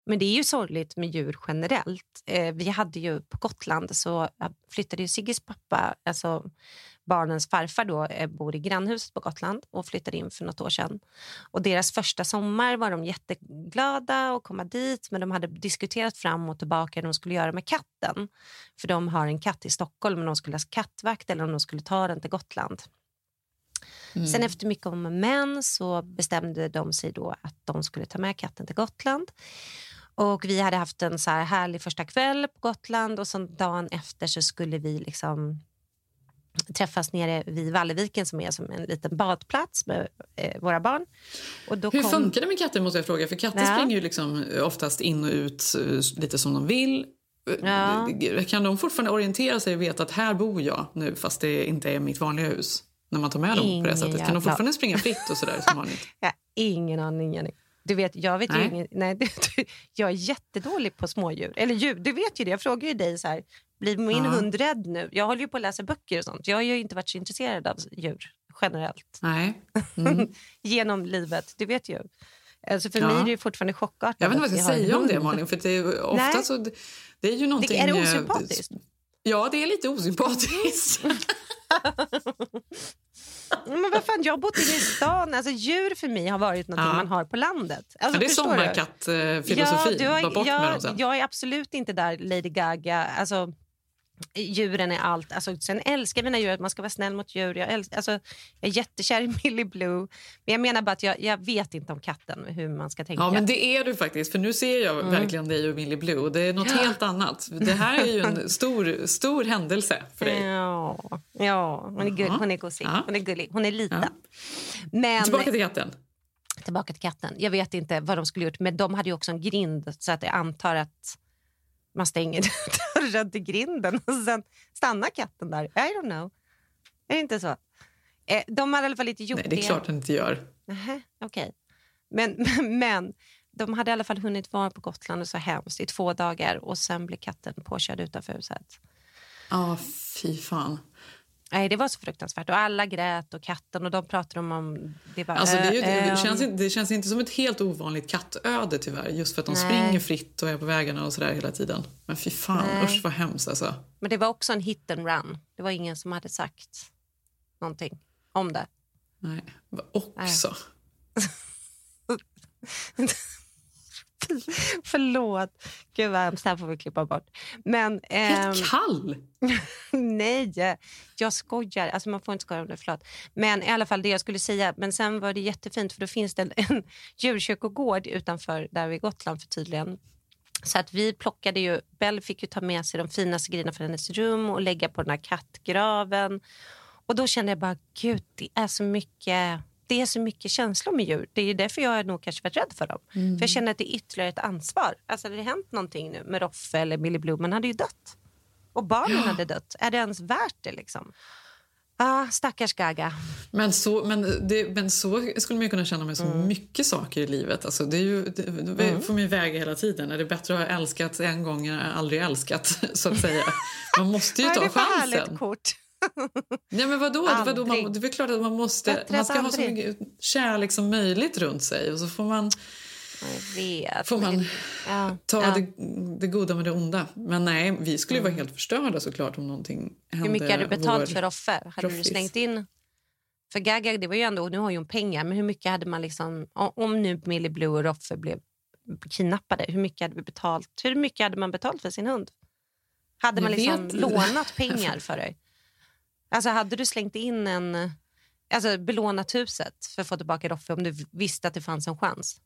Men det är ju sorgligt med djur generellt. Eh, vi hade ju på Gotland så flyttade ju Sigges pappa, alltså barnens farfar då, eh, bor i grannhuset på Gotland och flyttade in för något år sedan. Och deras första sommar var de jätteglada att komma dit men de hade diskuterat fram och tillbaka hur de skulle göra med katten. För de har en katt i Stockholm men de skulle ha kattvakt eller om de skulle ta den till Gotland. Mm. Sen efter mycket om men så bestämde de sig då att de skulle ta med katten till Gotland. Och Vi hade haft en så här härlig första kväll på Gotland och sen dagen efter så skulle vi liksom träffas nere vid Valleviken som är som en liten badplats med eh, våra barn. Och då Hur kom... funkar det med katter? måste jag fråga? För Katter ja. springer ju liksom oftast in och ut eh, lite som de vill. Ja. Kan de fortfarande orientera sig och veta att här bor jag nu fast det inte är mitt vanliga hus? När man tar med dem på Ingen det sättet. Kan de fortfarande springa fritt och sådär som vanligt? [laughs] Har ingen aning, Jenny. Du vet, jag vet ju Nej. ingen, nej, [laughs] du, du, jag är jättedålig på smådjur. Eller djur, du vet ju det. Jag frågar ju dig så här, blir min Ja. hund rädd nu? Jag håller ju på att läsa böcker och sånt. Jag har ju inte varit så intresserad av djur generellt. Nej. Mm. [laughs] Genom livet, du vet ju. Alltså för Ja. mig är det fortfarande chockartat. Jag vet inte vad jag ska säga om det. Malin. För det är, ofta Nej. så, det- det är ju någonting... är det eh, osympatiskt? Ja, det är lite osympatiskt. [laughs] Men vad fan, jag har bott inne i stan. Alltså, djur för mig har varit något Ja. man har på landet. Alltså, det är förstår du? sommarkatt-filosofi. Ja, har- med dem jag, sen. jag är absolut inte där Lady Gaga. Alltså, djuren är allt. Alltså, sen älskar mina djur, att man ska vara snäll mot djur. Jag, älskar, alltså, jag är jättekär i [laughs] Millie Blue. Men jag menar bara att jag, jag vet inte om katten, hur man ska tänka. Ja, men det är du faktiskt. För nu ser jag Mm. verkligen dig och Millie Blue. Det är något helt annat. Det här är ju en [laughs] stor, stor händelse för dig. Ja, ja hon, är gull, Ja. hon är gosig. Ja. Hon är gullig. Hon är liten. Ja. Men, Tillbaka till katten. tillbaka till katten. Jag vet inte vad de skulle gjort, men de hade ju också en grind så att jag antar att man stänger [laughs] dörren till grinden och sen stannar katten där. I don't know. Är det inte så? Eh, de hade i alla fall inte gjort Nej, det är klart den inte gör. Nähä, okej. Men, [laughs] men de hade i alla fall hunnit vara på Gotland och så hemskt i två dagar och sen blev katten påkörd utanför huset. Ja, fy fan. Nej, det var så fruktansvärt. Och alla grät och katten och de pratade om... om det, var, Alltså, det, ju, det, det, känns, inte- det känns inte som ett helt ovanligt kattöde tyvärr. Just för att de Nej. springer fritt och är på vägarna och sådär hela tiden. Men fy fan, Nej. usch vad hemskt alltså. Men det var också en hit and run. Det var ingen som hade sagt någonting om det. Nej, också. [laughs] [laughs] [laughs] Förlåt. Gud vad hemskt. Det här får vi klippa bort. Men, ehm, Helt kall! [laughs] nej, jag skojar. Alltså man får inte skoja om det. Förlåt. Men i alla fall det jag skulle säga. Men sen var det jättefint för då finns det en, [laughs] en djurkyrkogård utanför där vid Gotland för tydligen. Så att vi plockade ju, Bell fick ju ta med sig de finaste grejerna från hennes rum och lägga på den här kattgraven. Och då kände jag bara, gud det är så mycket det är så mycket känslor med djur. Det är därför jag nog kanske varit rädd för dem. För jag känner att det är ytterligare ett ansvar. Alltså hade det hänt någonting nu med Roffe eller Millie Blue, man hade ju dött. Och barnen hade dött. Är det ens värt det liksom? Ah, stackars Gaga. Men så, men, det, men så skulle man ju kunna känna med så Mm. mycket saker i livet. Alltså det, är ju, det, det får man ju väga hela tiden. Är det bättre att ha älskat en gång än aldrig älskat? [laughs] så att säga. Man måste ju [laughs] Vad är ta det för härligt chansen. kort? [laughs] Nej, men vadå? vadå man, det är väl klart att man måste Bättre man ska ha så mycket kärlek som möjligt runt sig. Och så får man. Får man ja, ta ja. det, det goda med det onda. Men nej, vi skulle ju vara helt förstörda såklart om någonting hände. Hur mycket hade du betalt för Roffe? Hade du proffis. slängt in... För Gaga, det var ju ändå, nu har ju hon pengar, men hur mycket hade man liksom... Om nu Millie Blue och Roffe blev kidnappade, hur mycket hade vi betalt? Hur mycket hade man betalt för sin hund? Hade man liksom lånat pengar [laughs] för det? Alltså hade du slängt in en... Alltså belånat huset för att få tillbaka Roffe om du visste att det fanns en chans?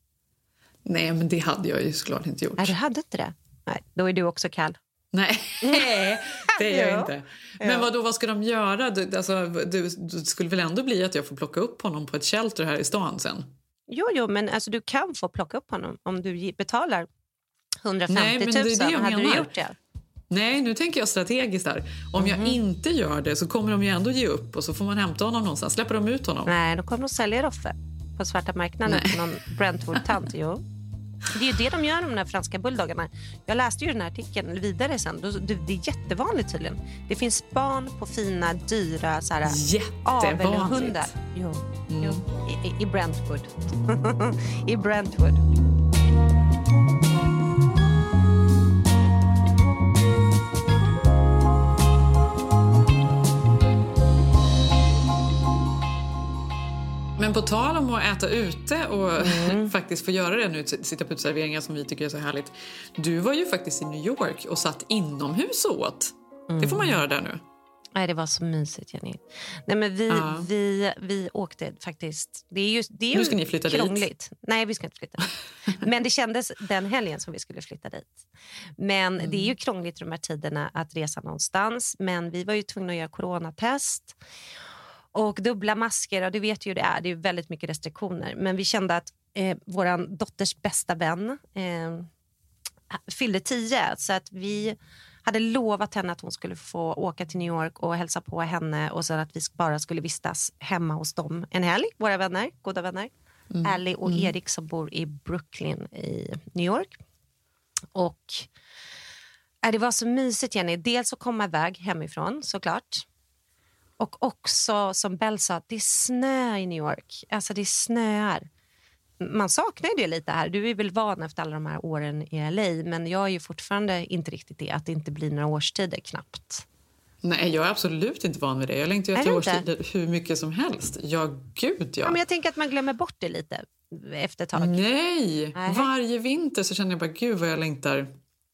Nej, men det hade jag ju såklart inte gjort. Nej, du hade inte det? Nej, då är du också kall. Nej, [laughs] det är jag Ja. inte. Men vad då, vad ska de göra? Du, alltså, du, du skulle väl ändå bli att jag får plocka upp honom på ett shelter här i stan sen? Jo, jo, men alltså, du kan få plocka upp honom om du betalar 150 Nej, 000. men det är det jag hade du menar. gjort det? Nej, nu tänker jag strategiskt här. Om Mhm. jag inte gör det så kommer de ju ändå ge upp och så får man hämta honom någonstans. Släpper de ut honom? Nej, då kommer de sälja Roffe på svarta marknaden till någon Brentwood-tant. Jo. Det är ju det de gör, de där franska bulldoggarna. Jag läste ju den här artikeln vidare sen. Det är jättevanligt tydligen. Det finns barn på fina, dyra så här, avelhundar. Jo, Mm. jo. I- I Brentwood. [laughs] I Brentwood. Men på tal om att äta ute och [laughs] Mm. faktiskt få göra det nu, sitta på uteserveringar som vi tycker är så härligt. Du var ju faktiskt i New York och satt inomhus och åt. Det får man Mm. göra där nu. Nej, det var så mysigt, Jenny. Nej, men vi, Ja. vi, vi åkte faktiskt... Det är ju, det är ju Nu ska ni flytta dit. krångligt. Nej, vi ska inte flytta dit. [laughs] Men det kändes den helgen som vi skulle flytta dit. Men det Mm. är ju krångligt i de här tiderna att resa någonstans. Men vi var ju tvungna att göra coronatest. Och dubbla masker, och det vet ju hur det är. Det är väldigt mycket restriktioner. Men vi kände att eh, vår dotters bästa vän... Eh, fyllde tio. Så att vi hade lovat henne att hon skulle få åka till New York och hälsa på henne och sen att vi bara skulle vistas hemma hos dem en helg, våra vänner, goda vänner. Mm. Ellie och mm. Erik som bor i Brooklyn i New York. Och äh, det var så mysigt, Jenny. Dels att komma iväg hemifrån, såklart. Och också, som Bell sa, det är snö i New York. Alltså det snöar. Man saknar ju det lite här. Du är väl van efter alla de här åren i LA, men jag är ju fortfarande inte riktigt det, att det inte blir några årstider knappt. Nej, jag är absolut inte van vid det. Jag längtar efter årstider hur mycket som helst. Ja, gud ja. ja men jag tänker att man glömmer bort det lite efter ett tag. Nej! Nej. Varje vinter så känner jag bara, gud vad jag längtar.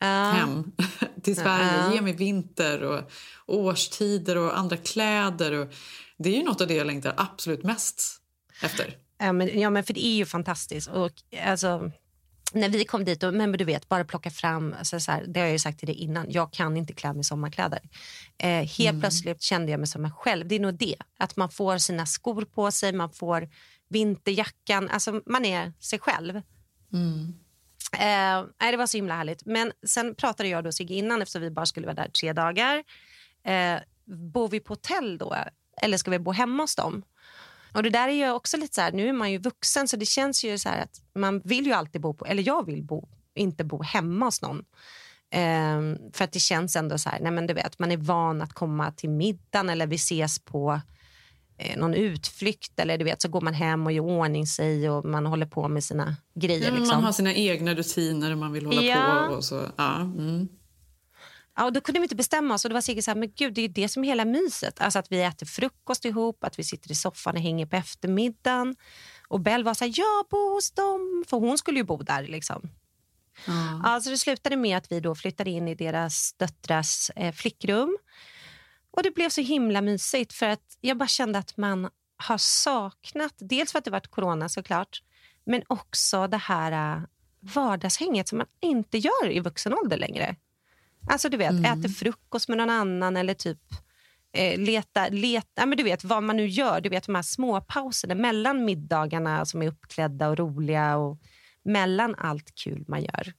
Hem [laughs] till Sverige. Ge mig vinter och årstider och andra kläder. Och... Det är ju något av det jag längtar absolut mest efter. Ja, men, ja, men för det är ju fantastiskt. Och, alltså, när vi kom dit, och, men du vet, bara plocka fram, alltså, så här, det har jag ju sagt till dig innan, jag kan inte klä mig i sommarkläder. Eh, helt mm. plötsligt kände jag mig som mig själv. Det är nog det, att man får sina skor på sig, man får vinterjackan, alltså man är sig själv. Mm. Eh, det var så himla härligt. Men sen pratade jag och Sigge innan, eftersom vi bara skulle vara där tre dagar. Eh, bor vi på hotell då, eller ska vi bo hemma hos dem? Och det där är ju också lite så här, nu är man ju vuxen så det känns ju så att man vill ju alltid bo på, eller jag vill bo, inte bo hemma hos någon. Eh, för att det känns ändå så här, nej men du vet, man är van att komma till middagen eller vi ses på någon utflykt eller du vet så går man hem och gör ordning sig och man håller på med sina grejer. Ja, liksom. Man har sina egna rutiner man vill hålla ja. på. Och så. Ja, mm. Ja, och då kunde vi inte bestämma oss. Och då var Sigge så här, men gud, det är det som är hela myset. Alltså att vi äter frukost ihop, att vi sitter i soffan och hänger på eftermiddagen. Och Bell var så här, jag bor hos dem. För hon skulle ju bo där. Liksom. Mm. Ja, det slutade med att vi då flyttade in i deras döttrars eh, flickrum. Och det blev så himla mysigt för att jag bara kände att man har saknat, dels för att det varit corona såklart, men också det här uh, vardagshänget som man inte gör i vuxen ålder längre. Alltså du vet, mm. äter frukost med någon annan eller typ eh, leta, leta, men du vet vad man nu gör. Du vet de här små pauserna mellan middagarna som är uppklädda och roliga och mellan allt kul man gör.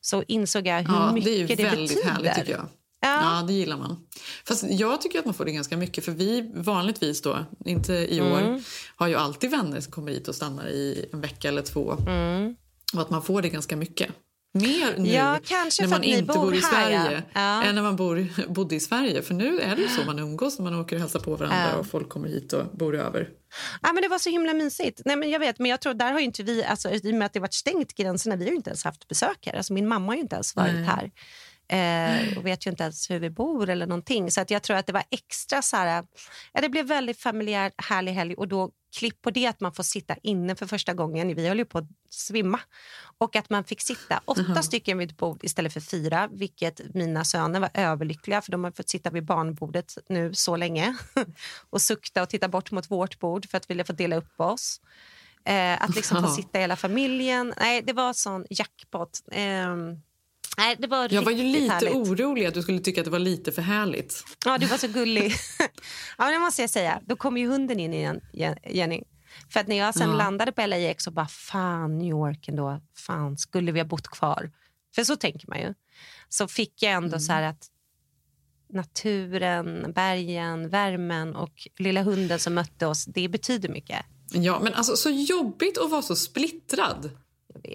Så insåg jag hur ja, mycket det, är det väldigt betyder. Härligt, tycker jag. Ja. ja. det gillar man. Fast jag tycker att man får det ganska mycket. För vi vanligtvis då, inte i år, mm. har ju alltid vänner som kommer hit och stannar i en vecka eller två. Mm. Och att man får det ganska mycket. Mer nu ja, när man inte bor, i här, Sverige ja. än när man bor, bodde i Sverige. För nu är det ju så man umgås när man åker och hälsar på varandra och folk kommer hit och bor över. Ja, men det var så himla mysigt. Nej, men jag vet, men jag tror där har inte vi, alltså, i och med att det varit stängt gränserna, vi har ju inte ens haft besök här. Alltså, min mamma har ju inte ens varit Nej. här. Eh, och vet ju inte ens hur vi bor eller någonting. Så att jag tror att det var extra så här, ja, det blev väldigt familjär, härlig helg och då klipp på det att man får sitta inne för första gången. Vi höll ju på att svimma. Och att man fick sitta åtta uh -huh. stycken vid ett bord istället för fyra, vilket mina söner var överlyckliga för de har fått sitta vid barnbordet nu så länge [laughs] och sukta och titta bort mot vårt bord för att vilja få dela upp oss. Eh, att liksom få sitta hela familjen. Nej, det var sån jackpot. Eh, Nej, det var jag var ju lite härligt. orolig att du skulle tycka att det var lite för härligt. Ja, du var så gullig. [laughs] ja, det måste jag säga. Då kom ju hunden in igen, Jenny. För att när jag sen ja. landade på LAX och bara fan New York ändå, fan skulle vi ha bott kvar? För så tänker man ju. Så fick jag ändå mm. så att naturen, bergen, värmen och lilla hunden som mötte oss, det betyder mycket. Ja, men alltså så jobbigt att vara så splittrad.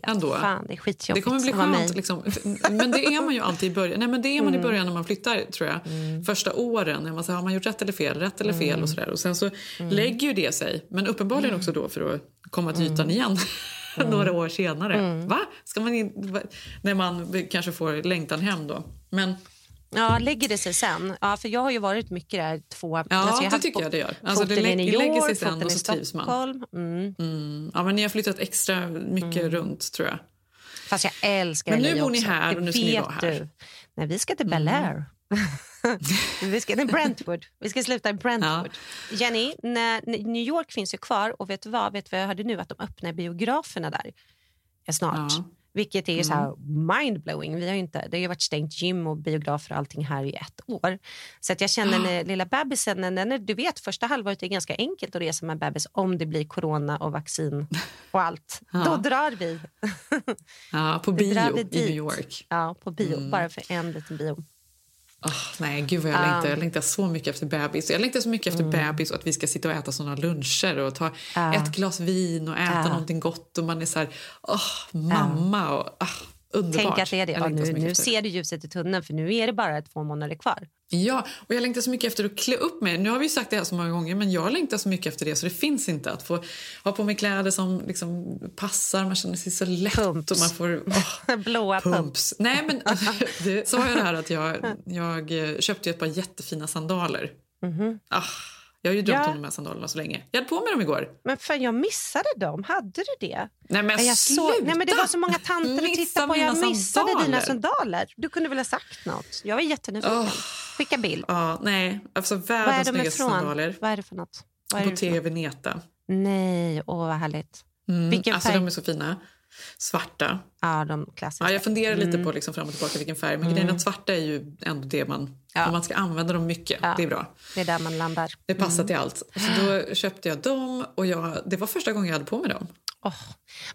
Ändå. Fan, det är skitjobbigt det kommer bli skönt. Liksom. Men det är man ju alltid i början. Nej, men det är man mm. i början när man flyttar, tror jag. Mm. Första åren. När man säger, har man gjort rätt eller fel? Rätt eller fel? Mm. Och, så där. och Sen så mm. lägger ju det sig. Men uppenbarligen också då för att komma till ytan [laughs] mm. igen. Några år senare. Mm. Va? Ska man in, när man kanske får längtan hem då. Men Ja, lägger det sig sen? Ja, för jag har ju varit mycket där två... Ja, alltså jag det tycker jag det gör. Alltså, det lä York, lägger sig sen och så trivs man. Mm. Mm. Ja, men ni har flyttat extra mycket mm. runt tror jag. Fast jag älskar Men nu bor ni här och nu ska ni vara här. Du. Nej, vi ska till Bel mm. Air. [laughs] vi ska, nej, Brentwood. Vi ska sluta i Brentwood. Ja. Jenny, när, New York finns ju kvar och vet du vad? Vet du vad jag hörde nu? Att de öppnar biograferna där snart. Ja. Vilket är så Mm. här mindblowing. Vi har inte, det har ju varit stängt gym och biografer och allting här i ett år. Så att jag känner när lilla bebisen, när, när, du vet första halvåret är ganska enkelt att resa med bebis om det blir corona och vaccin och allt. [laughs] Ja. Då drar vi. Ja, på [laughs] bio i. New York. Ja, på bio, bara för en liten bio. Åh, nej, gud vad jag Ja. längtar. Jag längtar så mycket efter bebis. Jag längtar så mycket efter bebis och att vi ska sitta och äta såna luncher och ta Ja. ett glas vin och äta någonting gott och man är så här, åh, mamma och ah, underbart. Tänk att det är det. Ja, nu, nu ser du ljuset i tunneln för nu är det bara två månader kvar. Ja, och jag längtar så mycket efter att klä upp mig. Nu har vi ju sagt det här så många gånger, men jag längtar så mycket efter det så det finns inte att få ha på mig kläder som liksom passar, man känner sig så lätt Pumps. och man får... [laughs] åh, Blåa pumps. Pumps. Nej, men [laughs] så var jag det här att jag, jag köpte ju ett par jättefina sandaler. Ah, jag har ju drömt Ja. om de här sandalerna så länge. Jag hade på mig dem igår. Men fan, jag missade dem. Hade du det? Nej, men jag sluta! Nej, men det var så många tanter att titta på. Jag missade sandaler. dina sandaler. Du kunde väl ha sagt något? Jag var jättenyfiken. Åh. Skicka bild. Ja, nej, alltså är världens de snyggaste sandaler. Vad är det för något? Vad är Bottega? Veneta. Nej, åh vad härligt. Mm, Vilken alltså, färg? de är så fina. Svarta. Ja, de klassiska. Ja, jag funderar lite på liksom fram och tillbaka vilken färg. Men grejen är att svarta är ju ändå det man... Ja. Om man ska använda dem mycket, Ja. det är bra. Det är där man landar. Det passar till allt. Så då köpte jag dem och jag, det var första gången jag hade på mig dem. Åh,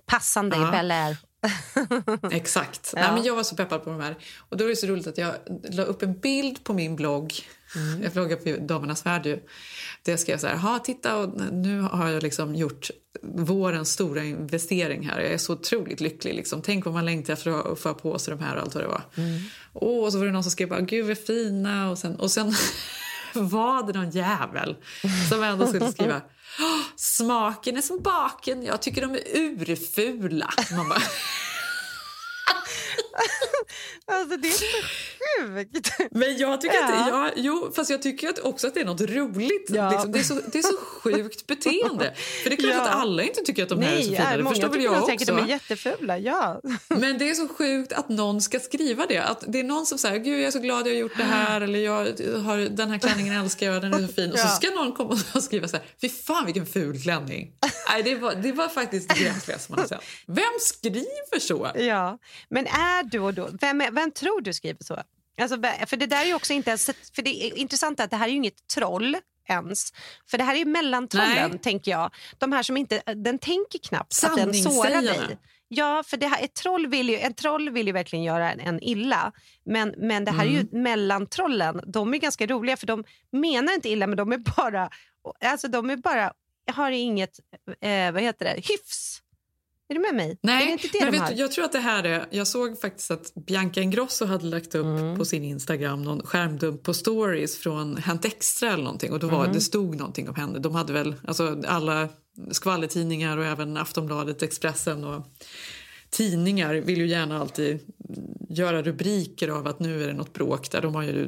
passande Ja. i Bel Air. [laughs] Exakt. Ja. Nej, men jag var så peppad på de här. Och då är det så roligt att jag la upp en bild på min blogg. Mm. Jag bloggar på Damernas Värld ju. Där jag skrev så här, ha titta och nu har jag liksom gjort vårens stora investering här. Jag är så otroligt lycklig. Liksom. Tänk vad man längtar efter att få på sig de här och allt vad det var. Mm. Och så var det någon som skrev bara, gud vad fina. Och sen, och sen [laughs] var det någon jävel som ändå skulle skriva oh, Smaken är som baken, jag tycker de är urfula. Man bara, [laughs] [laughs] Alltså, det är så sjukt. Men jag tycker Ja. att, ja, jo, fast jag tycker att också att det är något roligt. Ja. Liksom, det, är så, det är så sjukt beteende. För det är klart Ja. att alla inte tycker att de här är så Nej, fina. ja, Det många tycker jag säkert de är jättefula. Ja. [laughs] Men det är så sjukt att någon ska skriva det. Att det är någon som säger Gud jag är så glad jag har gjort det här eller jag har, den här klänningen älskar jag, den är så fin. Och så ska någon komma och [laughs] skriva så här Fy fan vilken ful klänning. Nej, det, var, det var faktiskt det gränslösa man har sett. Vem skriver så? Ja, men är du och då, vem, är- vem tror du skriver så? Alltså, för det där är ju också inte ens, för det är intressant att det här är ju inget troll ens. För det här är ju mellantrollen, Nej. tänker jag. De här som inte, den tänker knappt att den sårar dig. Ja, för det här, ett troll vill ju, en troll vill ju verkligen göra en, en illa. Men, men det här är ju Mm. mellantrollen. De är ganska roliga för de menar inte illa men de är bara, alltså de är bara, har inget, eh, vad heter det, hyfs. Är du med mig? är Nej, inte det men de vet, du, jag tror att det här är... Jag såg faktiskt att Bianca Ingrosso hade lagt upp Mm. på sin Instagram någon skärmdump på stories från Hänt Extra eller någonting och då var, Mm. det stod någonting om henne. De hade väl alltså alla skvallertidningar och även Aftonbladet, Expressen och tidningar vill ju gärna alltid göra rubriker av att nu är det något bråk där. De har ju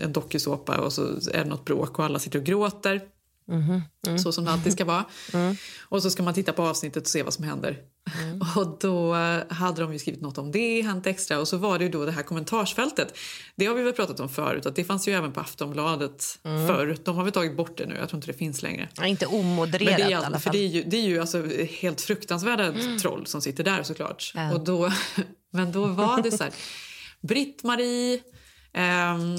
en dokusåpa och så är det något bråk och alla sitter och gråter. Mm-hmm. Så som det alltid ska vara. Mm. Och så ska man titta på avsnittet och se vad som händer. [laughs] Och då eh, hade de ju skrivit något om det, Hänt Extra. Och så var det ju då det här kommentarsfältet. Det har vi väl pratat om förut, att det fanns ju även på Aftonbladet Mm. förr. De har väl tagit bort det nu, jag tror inte det finns längre. Ja, inte omodererat Men det är, all- för det är ju, det är ju alltså helt fruktansvärda troll som sitter där såklart. Ja. Och då, [laughs] men då var det så här, Britt-Marie, ehm,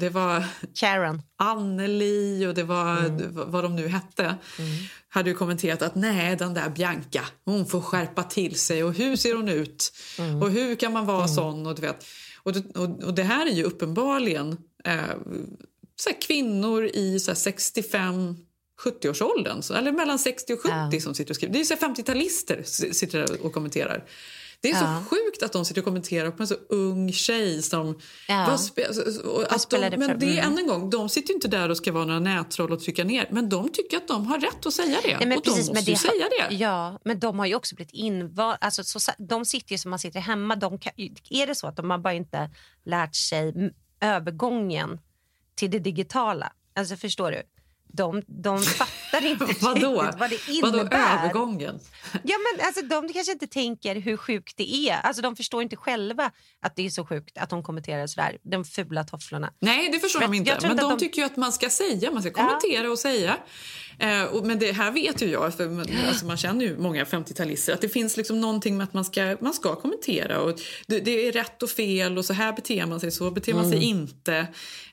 det var Karen. Anneli och det var Mm. vad de nu hette hade ju kommenterat att nej, den där Bianca, hon får skärpa till sig och hur ser hon ut? Mm. Och hur kan man vara sån? Och, du vet. Och, det- och, och det här är ju uppenbarligen eh, så kvinnor i så här, 65 70-årsåldern, så- eller mellan 60 och 70 Ja. som sitter och skriver. Det är ju så här 50-talister s- sitter och kommenterar. Det är Ja. så sjukt att de sitter och kommenterar på en så ung tjej som... Ja. Vad spe, att de, det men det är mm. än en gång, de sitter inte där och ska vara några nättroll och trycka ner. Men de tycker att de har rätt att säga det. Nej, men och de precis, måste men ju det, säga det. Ja, men de har ju också blivit inval... Alltså, så, de sitter ju som man sitter hemma. De kan, är det så att de har bara inte lärt sig övergången till det digitala? Alltså förstår du? De, de fattar inte [laughs] Vadå? vad det Vadå innebär. övergången? Ja, men alltså, de kanske inte tänker hur sjukt det är. Alltså, de förstår inte själva att det är så sjukt att de kommenterar sådär. De fula tofflorna. Nej, det förstår Men de inte. Men de, de- tycker att man ska säga, man ska kommentera och säga. Eh, och, men det här vet ju jag, för man, alltså man känner ju många 50-talister, att det finns liksom någonting med att man ska, man ska kommentera. Och det, det är rätt och fel och så här beter man sig, så beter man sig inte.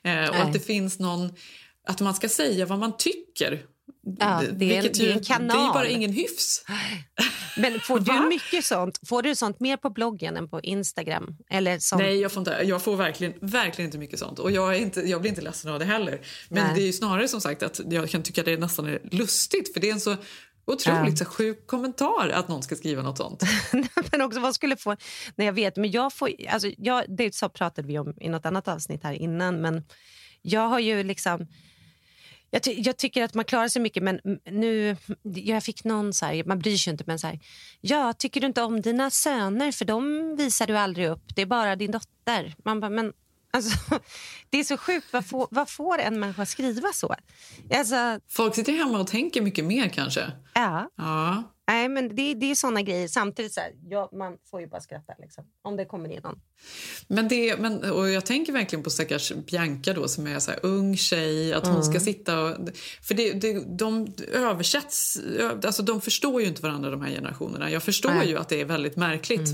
Eh, och Mm. Att det finns någon, att man ska säga vad man tycker. Ja, det är Vilket det är en ju, Det är ju kanal. bara ingen hyfs. [gasps] Men får du [laughs] mycket sånt? Får du sånt mer på bloggen än på Instagram? Eller sånt? Nej, jag får, inte, jag får verkligen, verkligen inte mycket sånt. Och jag, är inte, jag blir inte ledsen av det heller. Men Nej. det är ju snarare som sagt att jag kan tycka det nästan är lustigt. För det är en så otroligt så sjuk kommentar att någon ska skriva något sånt. [laughs] men också vad skulle få... Nej, jag vet, men jag får... Alltså, jag, det så pratade vi om i något annat avsnitt här innan, men jag har ju liksom... Jag, ty, jag tycker att man klarar sig mycket, men nu... Jag fick någon så här, man bryr sig inte, men så här... Ja, tycker du inte om dina söner? För de visar du aldrig upp. Det är bara din dotter. Man bara, men... Alltså, [laughs] det är så sjukt. Vad får, vad får en människa skriva så? Alltså, Folk sitter hemma och tänker mycket mer kanske. ja. Ja. Nej, men det, det är såna grejer. Samtidigt så här, ja, man får ju bara skratta liksom, om det kommer in någon. Men det, men, och jag tänker verkligen på stackars Bianca då, som är så här ung tjej. Att hon ska sitta och, För det, det, de översätts... Alltså de förstår ju inte varandra de här generationerna. Jag förstår Nej. ju att det är väldigt märkligt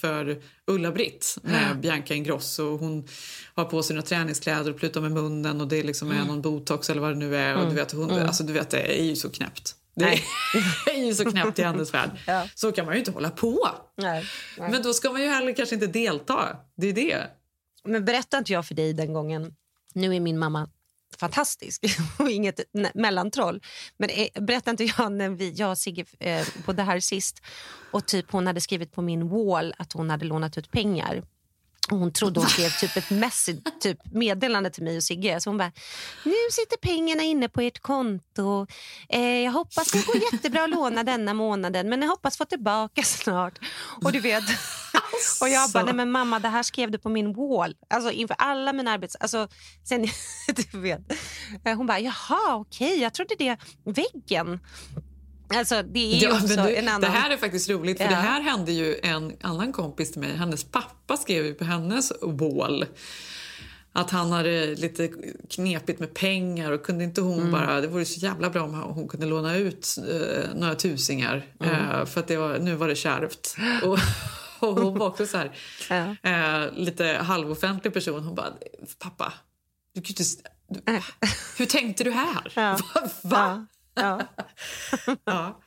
för Ulla-Britt med Bianca Ingrosso. Hon har på sig några träningskläder och plutar med munnen och det liksom är någon botox eller vad det nu är. Och du, vet, hon, alltså, du vet, det är ju så knäppt. Det [laughs] är ju så knäppt i hennes värld. Ja. Så kan man ju inte hålla på. Nej, nej. Men då ska man ju heller kanske inte delta. Det är det. Men berättade inte jag för dig den gången... Nu är min mamma fantastisk [laughs] och inget mellantroll. Men eh, berättade inte jag när vi, jag och Sigge eh, på det här sist och typ hon hade skrivit på min wall att hon hade lånat ut pengar. Och hon trodde hon skrev typ ett message, typ meddelande till mig och Sigge. Så hon bara, nu sitter pengarna inne på ert konto. Eh, jag hoppas det går jättebra att låna denna månaden men jag hoppas få tillbaka snart. Och du vet... [laughs] Och jag bara, nej men mamma det här skrev du på min wall. Alltså inför alla mina arbets... Alltså, sen, [laughs] du vet. Eh, Hon bara, jaha okej, jag trodde det väggen. Alltså det är Ja, du, annan... Det här är faktiskt roligt, för Ja. det här hände ju en annan kompis till mig. Hennes pappa skrev ju på hennes wall att han hade lite knepigt med pengar och kunde inte hon Mm. bara... Det vore så jävla bra om hon kunde låna ut eh, några tusingar Mm. eh, för att det var, nu var det kärvt. Och, [laughs] och hon var också så här, Ja. eh, lite halvoffentlig person. Hon bara, pappa, du kan inte... Du, hur tänkte du här? Ja. [laughs] Va? Ja. Ja. [laughs] Ja.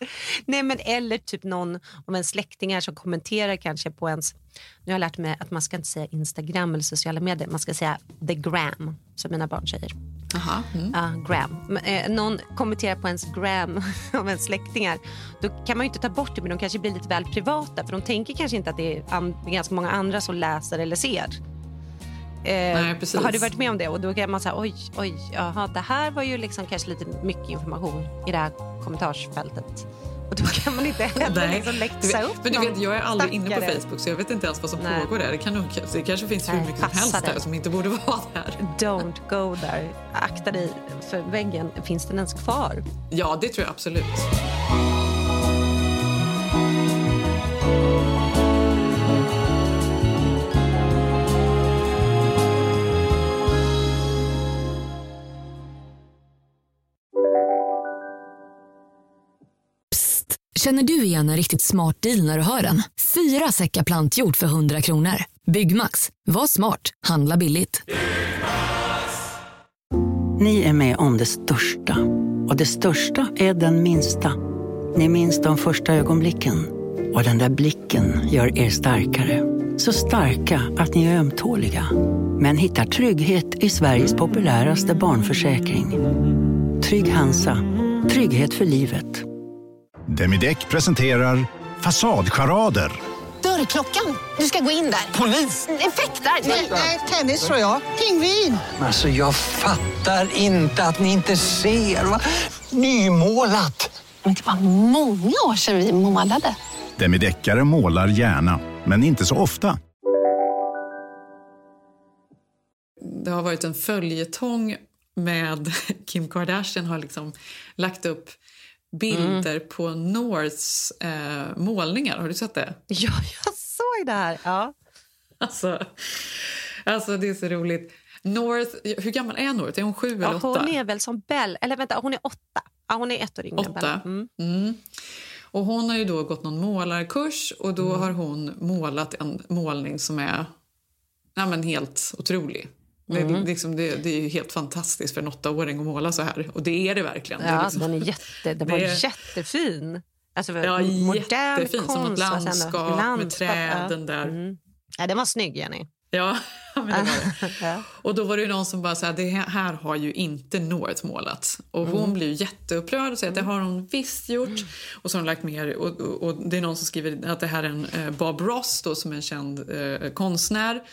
Nej, men eller typ någon av ens släktingar som kommenterar kanske på ens... Nu har jag lärt mig att man ska inte säga Instagram eller sociala medier. Man ska säga the gram, som mina barn säger. Aha. Mm. Ja, gram. Men, eh, någon kommenterar på ens gram [laughs] av ens släktingar. Då kan man ju inte ta bort det, men de kanske blir lite väl privata. För de tänker kanske inte att det är an- ganska många andra som läser eller ser. Eh, Nej. Har du varit med om det? Och då kan man säga, oj, oj, jaha, det här var ju liksom kanske lite mycket information i det här kommentarsfältet. Och då kan man inte [laughs] heller liksom läxa upp men du vet, jag är aldrig inne på stackare. Facebook så jag vet inte ens vad som Nej. pågår där. Det, kan det kanske finns hur mycket som helst där som inte borde vara där. Don't go there. Akta dig för väggen. Finns den ens kvar? Ja, det tror jag absolut. Känner du igen en riktigt smart deal när du hör den? Fyra säckar plantjord för 100 kronor. Byggmax. Var smart. Handla billigt. Ni är med om det största. Och det största är den minsta. Ni minns de första ögonblicken. Och den där blicken gör er starkare. Så starka att ni är ömtåliga. Men hittar trygghet i Sveriges populäraste barnförsäkring. Trygg Hansa. Trygghet för livet. Demideck presenterar Fasadcharader. Dörrklockan. Du ska gå in där. Polis? Effektar? Nej, tennis tror jag. Pingvin. Alltså jag fattar inte att ni inte ser. Va? Nymålat! Men det var många år sedan vi målade. Demideckare målar gärna, men inte så ofta. Det har varit en följetong med [laughs] Kim Kardashian har liksom lagt upp bilder Mm. på Norths eh, målningar. Har du sett det? [laughs] Ja, jag såg det här. Ja. Alltså, alltså det är så roligt. North, hur gammal är North? Är hon sju Ja, eller åtta? hon är väl som Bell. Eller vänta, hon är åtta. Ja, hon är ett år yngre än Bella. Mm. Mm. Och hon har ju då gått någon målarkurs och då Mm. har hon målat en målning som är ja, men helt otrolig. Det, Mm. det, liksom, det, det är ju helt fantastiskt för en åttaåring att måla så här. Och det är det verkligen. det Ja, liksom, den, är jätte, den var [laughs] det är- jättefin. Alltså, ja, modern jättefin. Som ett konst, sen då- landskap, med landskap, träden ja. där. Mm. Ja, den var snygg, Jenny. Ja, men det var det. [laughs] ja. Och då var det ju någon som bara sa det här har ju inte North målat. Och hon Mm. blir ju jätteupprörd och säger att det har hon visst gjort. Och så har hon lagt mer, och, och, och det är någon som skriver att det här är en eh, Bob Ross då, som är en känd eh, konstnär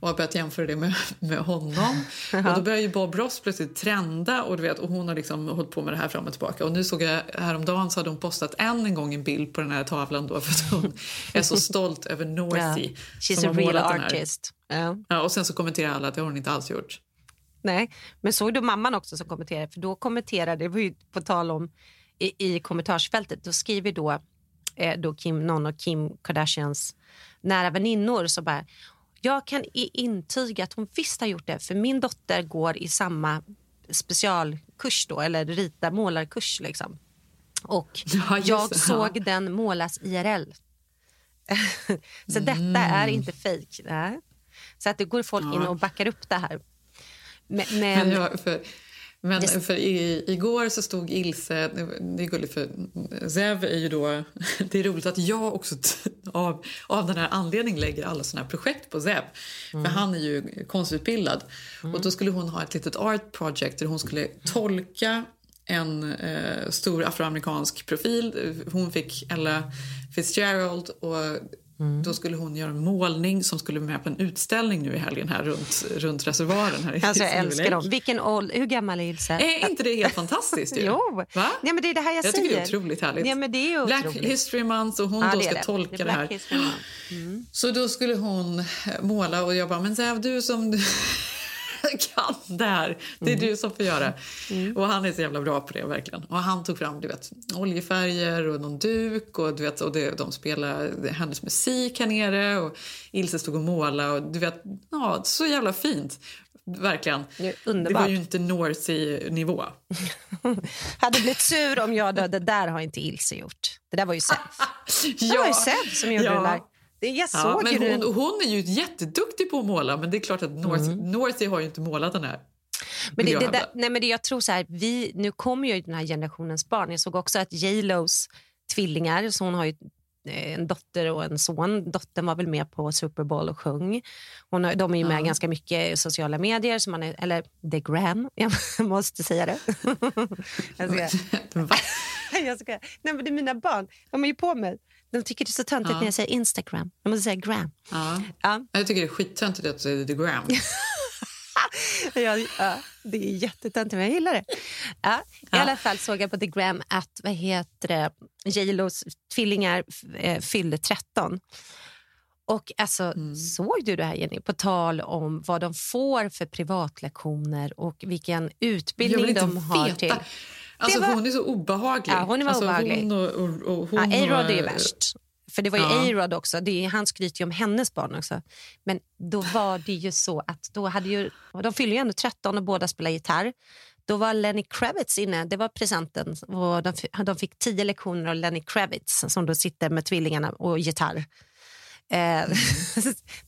och har börjat jämföra det med, med honom. Och då börjar ju Bob Ross plötsligt trenda och, du vet, och hon har liksom hållit på med det här fram och tillbaka. Och nu såg jag häromdagen så hade hon postat än en gång en bild på den här tavlan då för att hon är så stolt över Northy She's som a real artist. Ja. Ja, och sen så kommenterar alla att det har hon inte alls gjort. Nej, men såg du mamman också som kommenterade? För då kommenterade, det var ju på tal om i, i kommentarsfältet, då skriver då, eh, då Kim, någon av Kim Kardashians nära väninnor så bara jag kan intyga att hon visst har gjort det för min dotter går i samma specialkurs då, eller rita målarkurs liksom. Och [laughs] Ja, jag såg den målas IRL. [laughs] så detta Mm. är inte fejk. Så att det går folk in Ja. och backar upp det här. Men, men, jag, för, men Det- för i, igår så stod Ilse... Det är gulligt för Zev är ju då... [laughs] Det är roligt att jag också av, av den här anledningen lägger alla såna här projekt på Zev. För han är ju konstutbildad. Och då skulle hon ha ett litet art project där hon skulle tolka en eh, stor afroamerikansk profil. Hon fick Ella Fitzgerald och då skulle hon göra en målning som skulle med på en utställning nu i helgen här runt, runt reservoaren. Här i Alltså jag älskar dem. Vilken ålder, hur gammal är Ilse? Är inte det helt fantastiskt? Ju? [laughs] Jo. Va? Nej, men det är det här jag, Jag säger. tycker det är otroligt härligt. Ja, men det är ju Black otroligt. history month och hon Ja, då ska det. tolka Det det, här. Mm. Så då skulle hon måla och jag bara, men Zev, du som [laughs] kan det här, det är Mm. du som får göra. Och han är så jävla bra på det verkligen. Och han tog fram du vet, oljefärger och någon duk och, du vet, och det, de spelade hennes musik här nere och Ilse stod och målade och du vet, ja, så jävla fint. Verkligen. Det Det var ju inte Northy-nivå. [laughs] Hade blivit sur om jag dödade. Det där har inte Ilse gjort. Det där var ju Zev. [laughs] Det var ju Zev som gjorde Ja. det där. Det, jag Ja, såg ju men hon, det. hon är ju jätteduktig på att måla men det är klart att North, Northy har ju inte målat den här. Men det, det, där, nej, men det, jag tror så här, vi, nu kommer ju den här generationens barn. Jag såg också att J Los tvillingar, så hon har ju eh, en dotter och en son. Dottern var väl med på Super Bowl och sjöng. Hon har, de är ju med Ja. ganska mycket i sociala medier, så man är, eller the gram, [laughs] jag måste säga det. [laughs] jag ska, [laughs] jag ska, nej, men det är mina barn, de är ju på mig. De tycker det är så töntigt Ja. när jag säger Instagram. Jag måste säga gram. Ja. Ja. Jag tycker det är skittöntigt att säger The Gram. [laughs] Ja, ja, det är jättetöntigt, men jag gillar det. Ja, I Ja. alla fall såg jag på The Gram att vad heter det, J Los tvillingar eh, fyllde 13. Och alltså, Mm. Såg du det här, Jenny? På tal om vad de får för privatlektioner och vilken utbildning de har veta. till. Alltså, var- Hon är så obehaglig. Ja, hon var alltså, obehaglig. Hon och, och, och hon Ja, A-Rod är värst. För det var ju Ja. A-Rod också. Det är, han skryter ju om hennes barn också. Men då var det ju så att då hade ju, de fyller ju ändå 13 och båda spelar gitarr. Då var Lenny Kravitz inne, det var presenten. Och de, de fick 10 lektioner av Lenny Kravitz som då sitter med tvillingarna och gitarr. Eh, [laughs]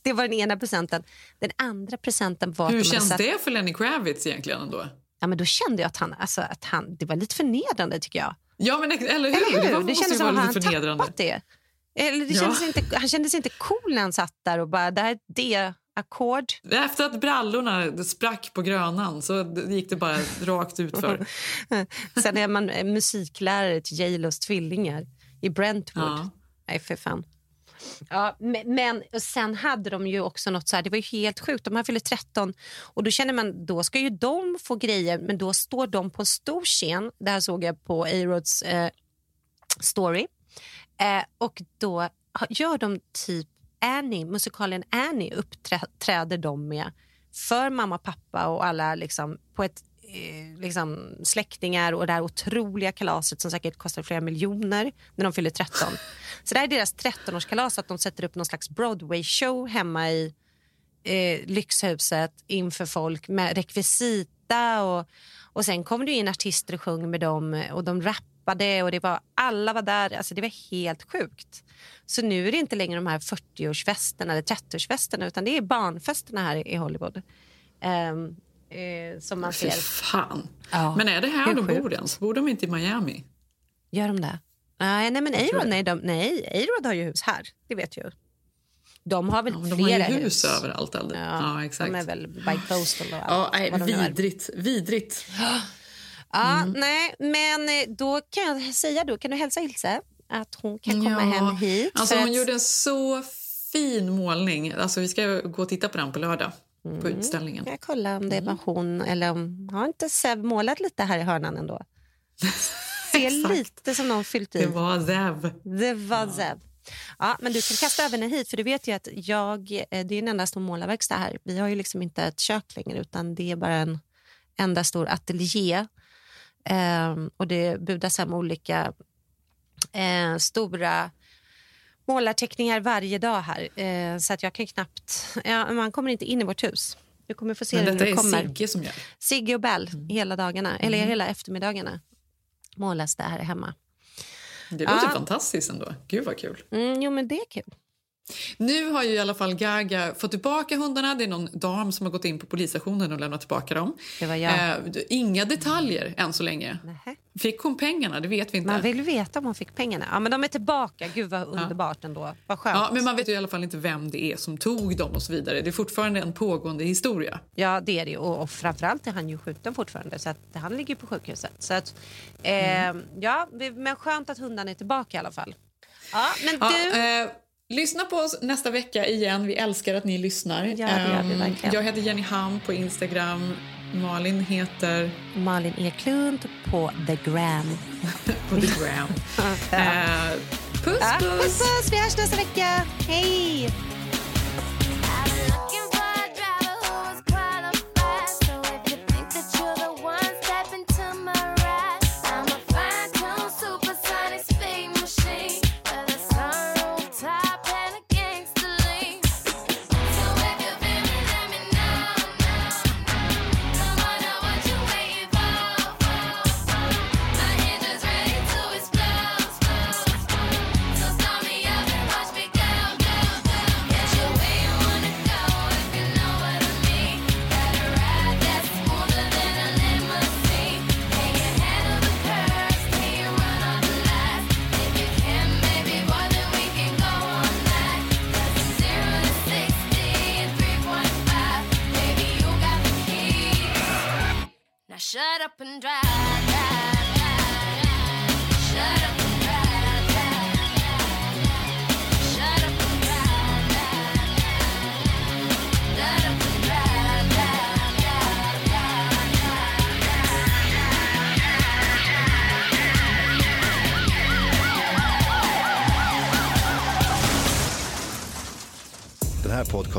det var den ena presenten. Den andra presenten var... Hur känns det för Lenny Kravitz egentligen ändå? Ja, men då kände jag att han, alltså, att han... Det var lite förnedrande tycker jag. Ja, men eller hur? Eller Det, hur? var, Det kändes som att han tappat det. Eller det Ja. kändes inte, han kändes inte cool när han satt där och bara, det här är ett D-ackord. Efter att brallorna sprack på Grönan så gick det bara rakt ut för. [laughs] Sen är man musiklärare till J tvillingar i Brentwood. Ja. Nej, för fan. Ja, men, men och sen hade de ju också något så här, det var ju helt sjukt. De här fyller 13 och då känner man, då ska ju de få grejer, men då står de på en stor scen. Det här såg jag på A-Rods eh, story. Eh, och då gör de typ Annie, musikalen Annie uppträder de med för mamma, pappa och alla liksom på ett liksom släktingar och det här otroliga kalaset som säkert kostar flera miljoner när de fyller 13. [laughs] Så det här är deras 13-årskalas att de sätter upp någon slags Broadway-show hemma i eh, lyxhuset inför folk med rekvisita och, och sen kom det in artister och sjöng med dem och de rappade och det var, alla var där. Alltså det var helt sjukt. Så nu är det inte längre de här 40-årsfesterna eller 30-årsfesterna utan det är barnfesterna här i Hollywood. Um, eh, som man Fy ser. fan. Ja, Men är det här de bor ens? Bor de inte i Miami? Gör de det? Nej, nej men A-Rod, nej, de, nej, A-Rod har ju hus här. Det vet jag. De har väl Ja, men de har flera ju hus överallt. Eller? Ja, Ja, exakt. De är väl by coastal och Ja, nej, vidrigt. Vidrigt. [gasps] Ja, Mm. nej, men eh, då kan jag säga då, kan du hälsa Ilse att hon kan komma Ja, hem hit? Alltså, hon att- gjorde en så fin målning. Alltså, vi ska gå och titta på den på lördag. På Mm. utställningen. Jag kolla om det Mm. var hon eller om... Har inte Sev målat lite här i hörnan ändå? [laughs] Ser Exakt. lite som någon fyllt i. Det var Zev. Det var Zev. Ja, men du kan kasta över hit för du vet ju att jag, eh, det är en enda stor målarverkstad här. Vi har ju liksom inte ett kök längre utan det är bara en enda stor ateljé. Ehm, och det budas hem olika eh, stora målarteckningar varje dag här. Eh, så att jag kan knappt... Ja, man kommer inte in i vårt hus. Du kommer få se Men det detta när du är kommer. Sigge som gör. Sigge och Bell hela dagarna, eller Mm. hela eftermiddagarna målas det här hemma. Det låter Ja. fantastiskt ändå. Gud vad kul. Mm, jo, men det är kul. Nu har ju i alla fall Gaga fått tillbaka hundarna. Det är någon dam som har gått in på polisstationen och lämnat tillbaka dem. Det var jag. Eh, inga detaljer än så länge. Nähä. Fick hon pengarna? Det vet vi inte. Man vill veta om hon fick pengarna. Ja, men de är tillbaka. Gud vad underbart ändå. Vad skönt. Ja, men man vet ju i alla fall inte vem det är som tog dem och så vidare. Det är fortfarande en pågående historia. Ja, det är det. Och, och framförallt är han ju skjuten fortfarande. Så att han ligger på sjukhuset. Så att, eh, ja, vi- men skönt att hundarna är tillbaka i alla fall. Ja, men Ja, du... eh, lyssna på oss nästa vecka igen. Vi älskar att ni lyssnar. Ja, det vi Ehm, verkligen. jag heter Jenny Ham på Instagram. Malin heter Malin Eklund på The Gram. [laughs] på The Gram. [laughs] eh, puss, puss! puss, puss! Vi hörs nästa vecka. Hej!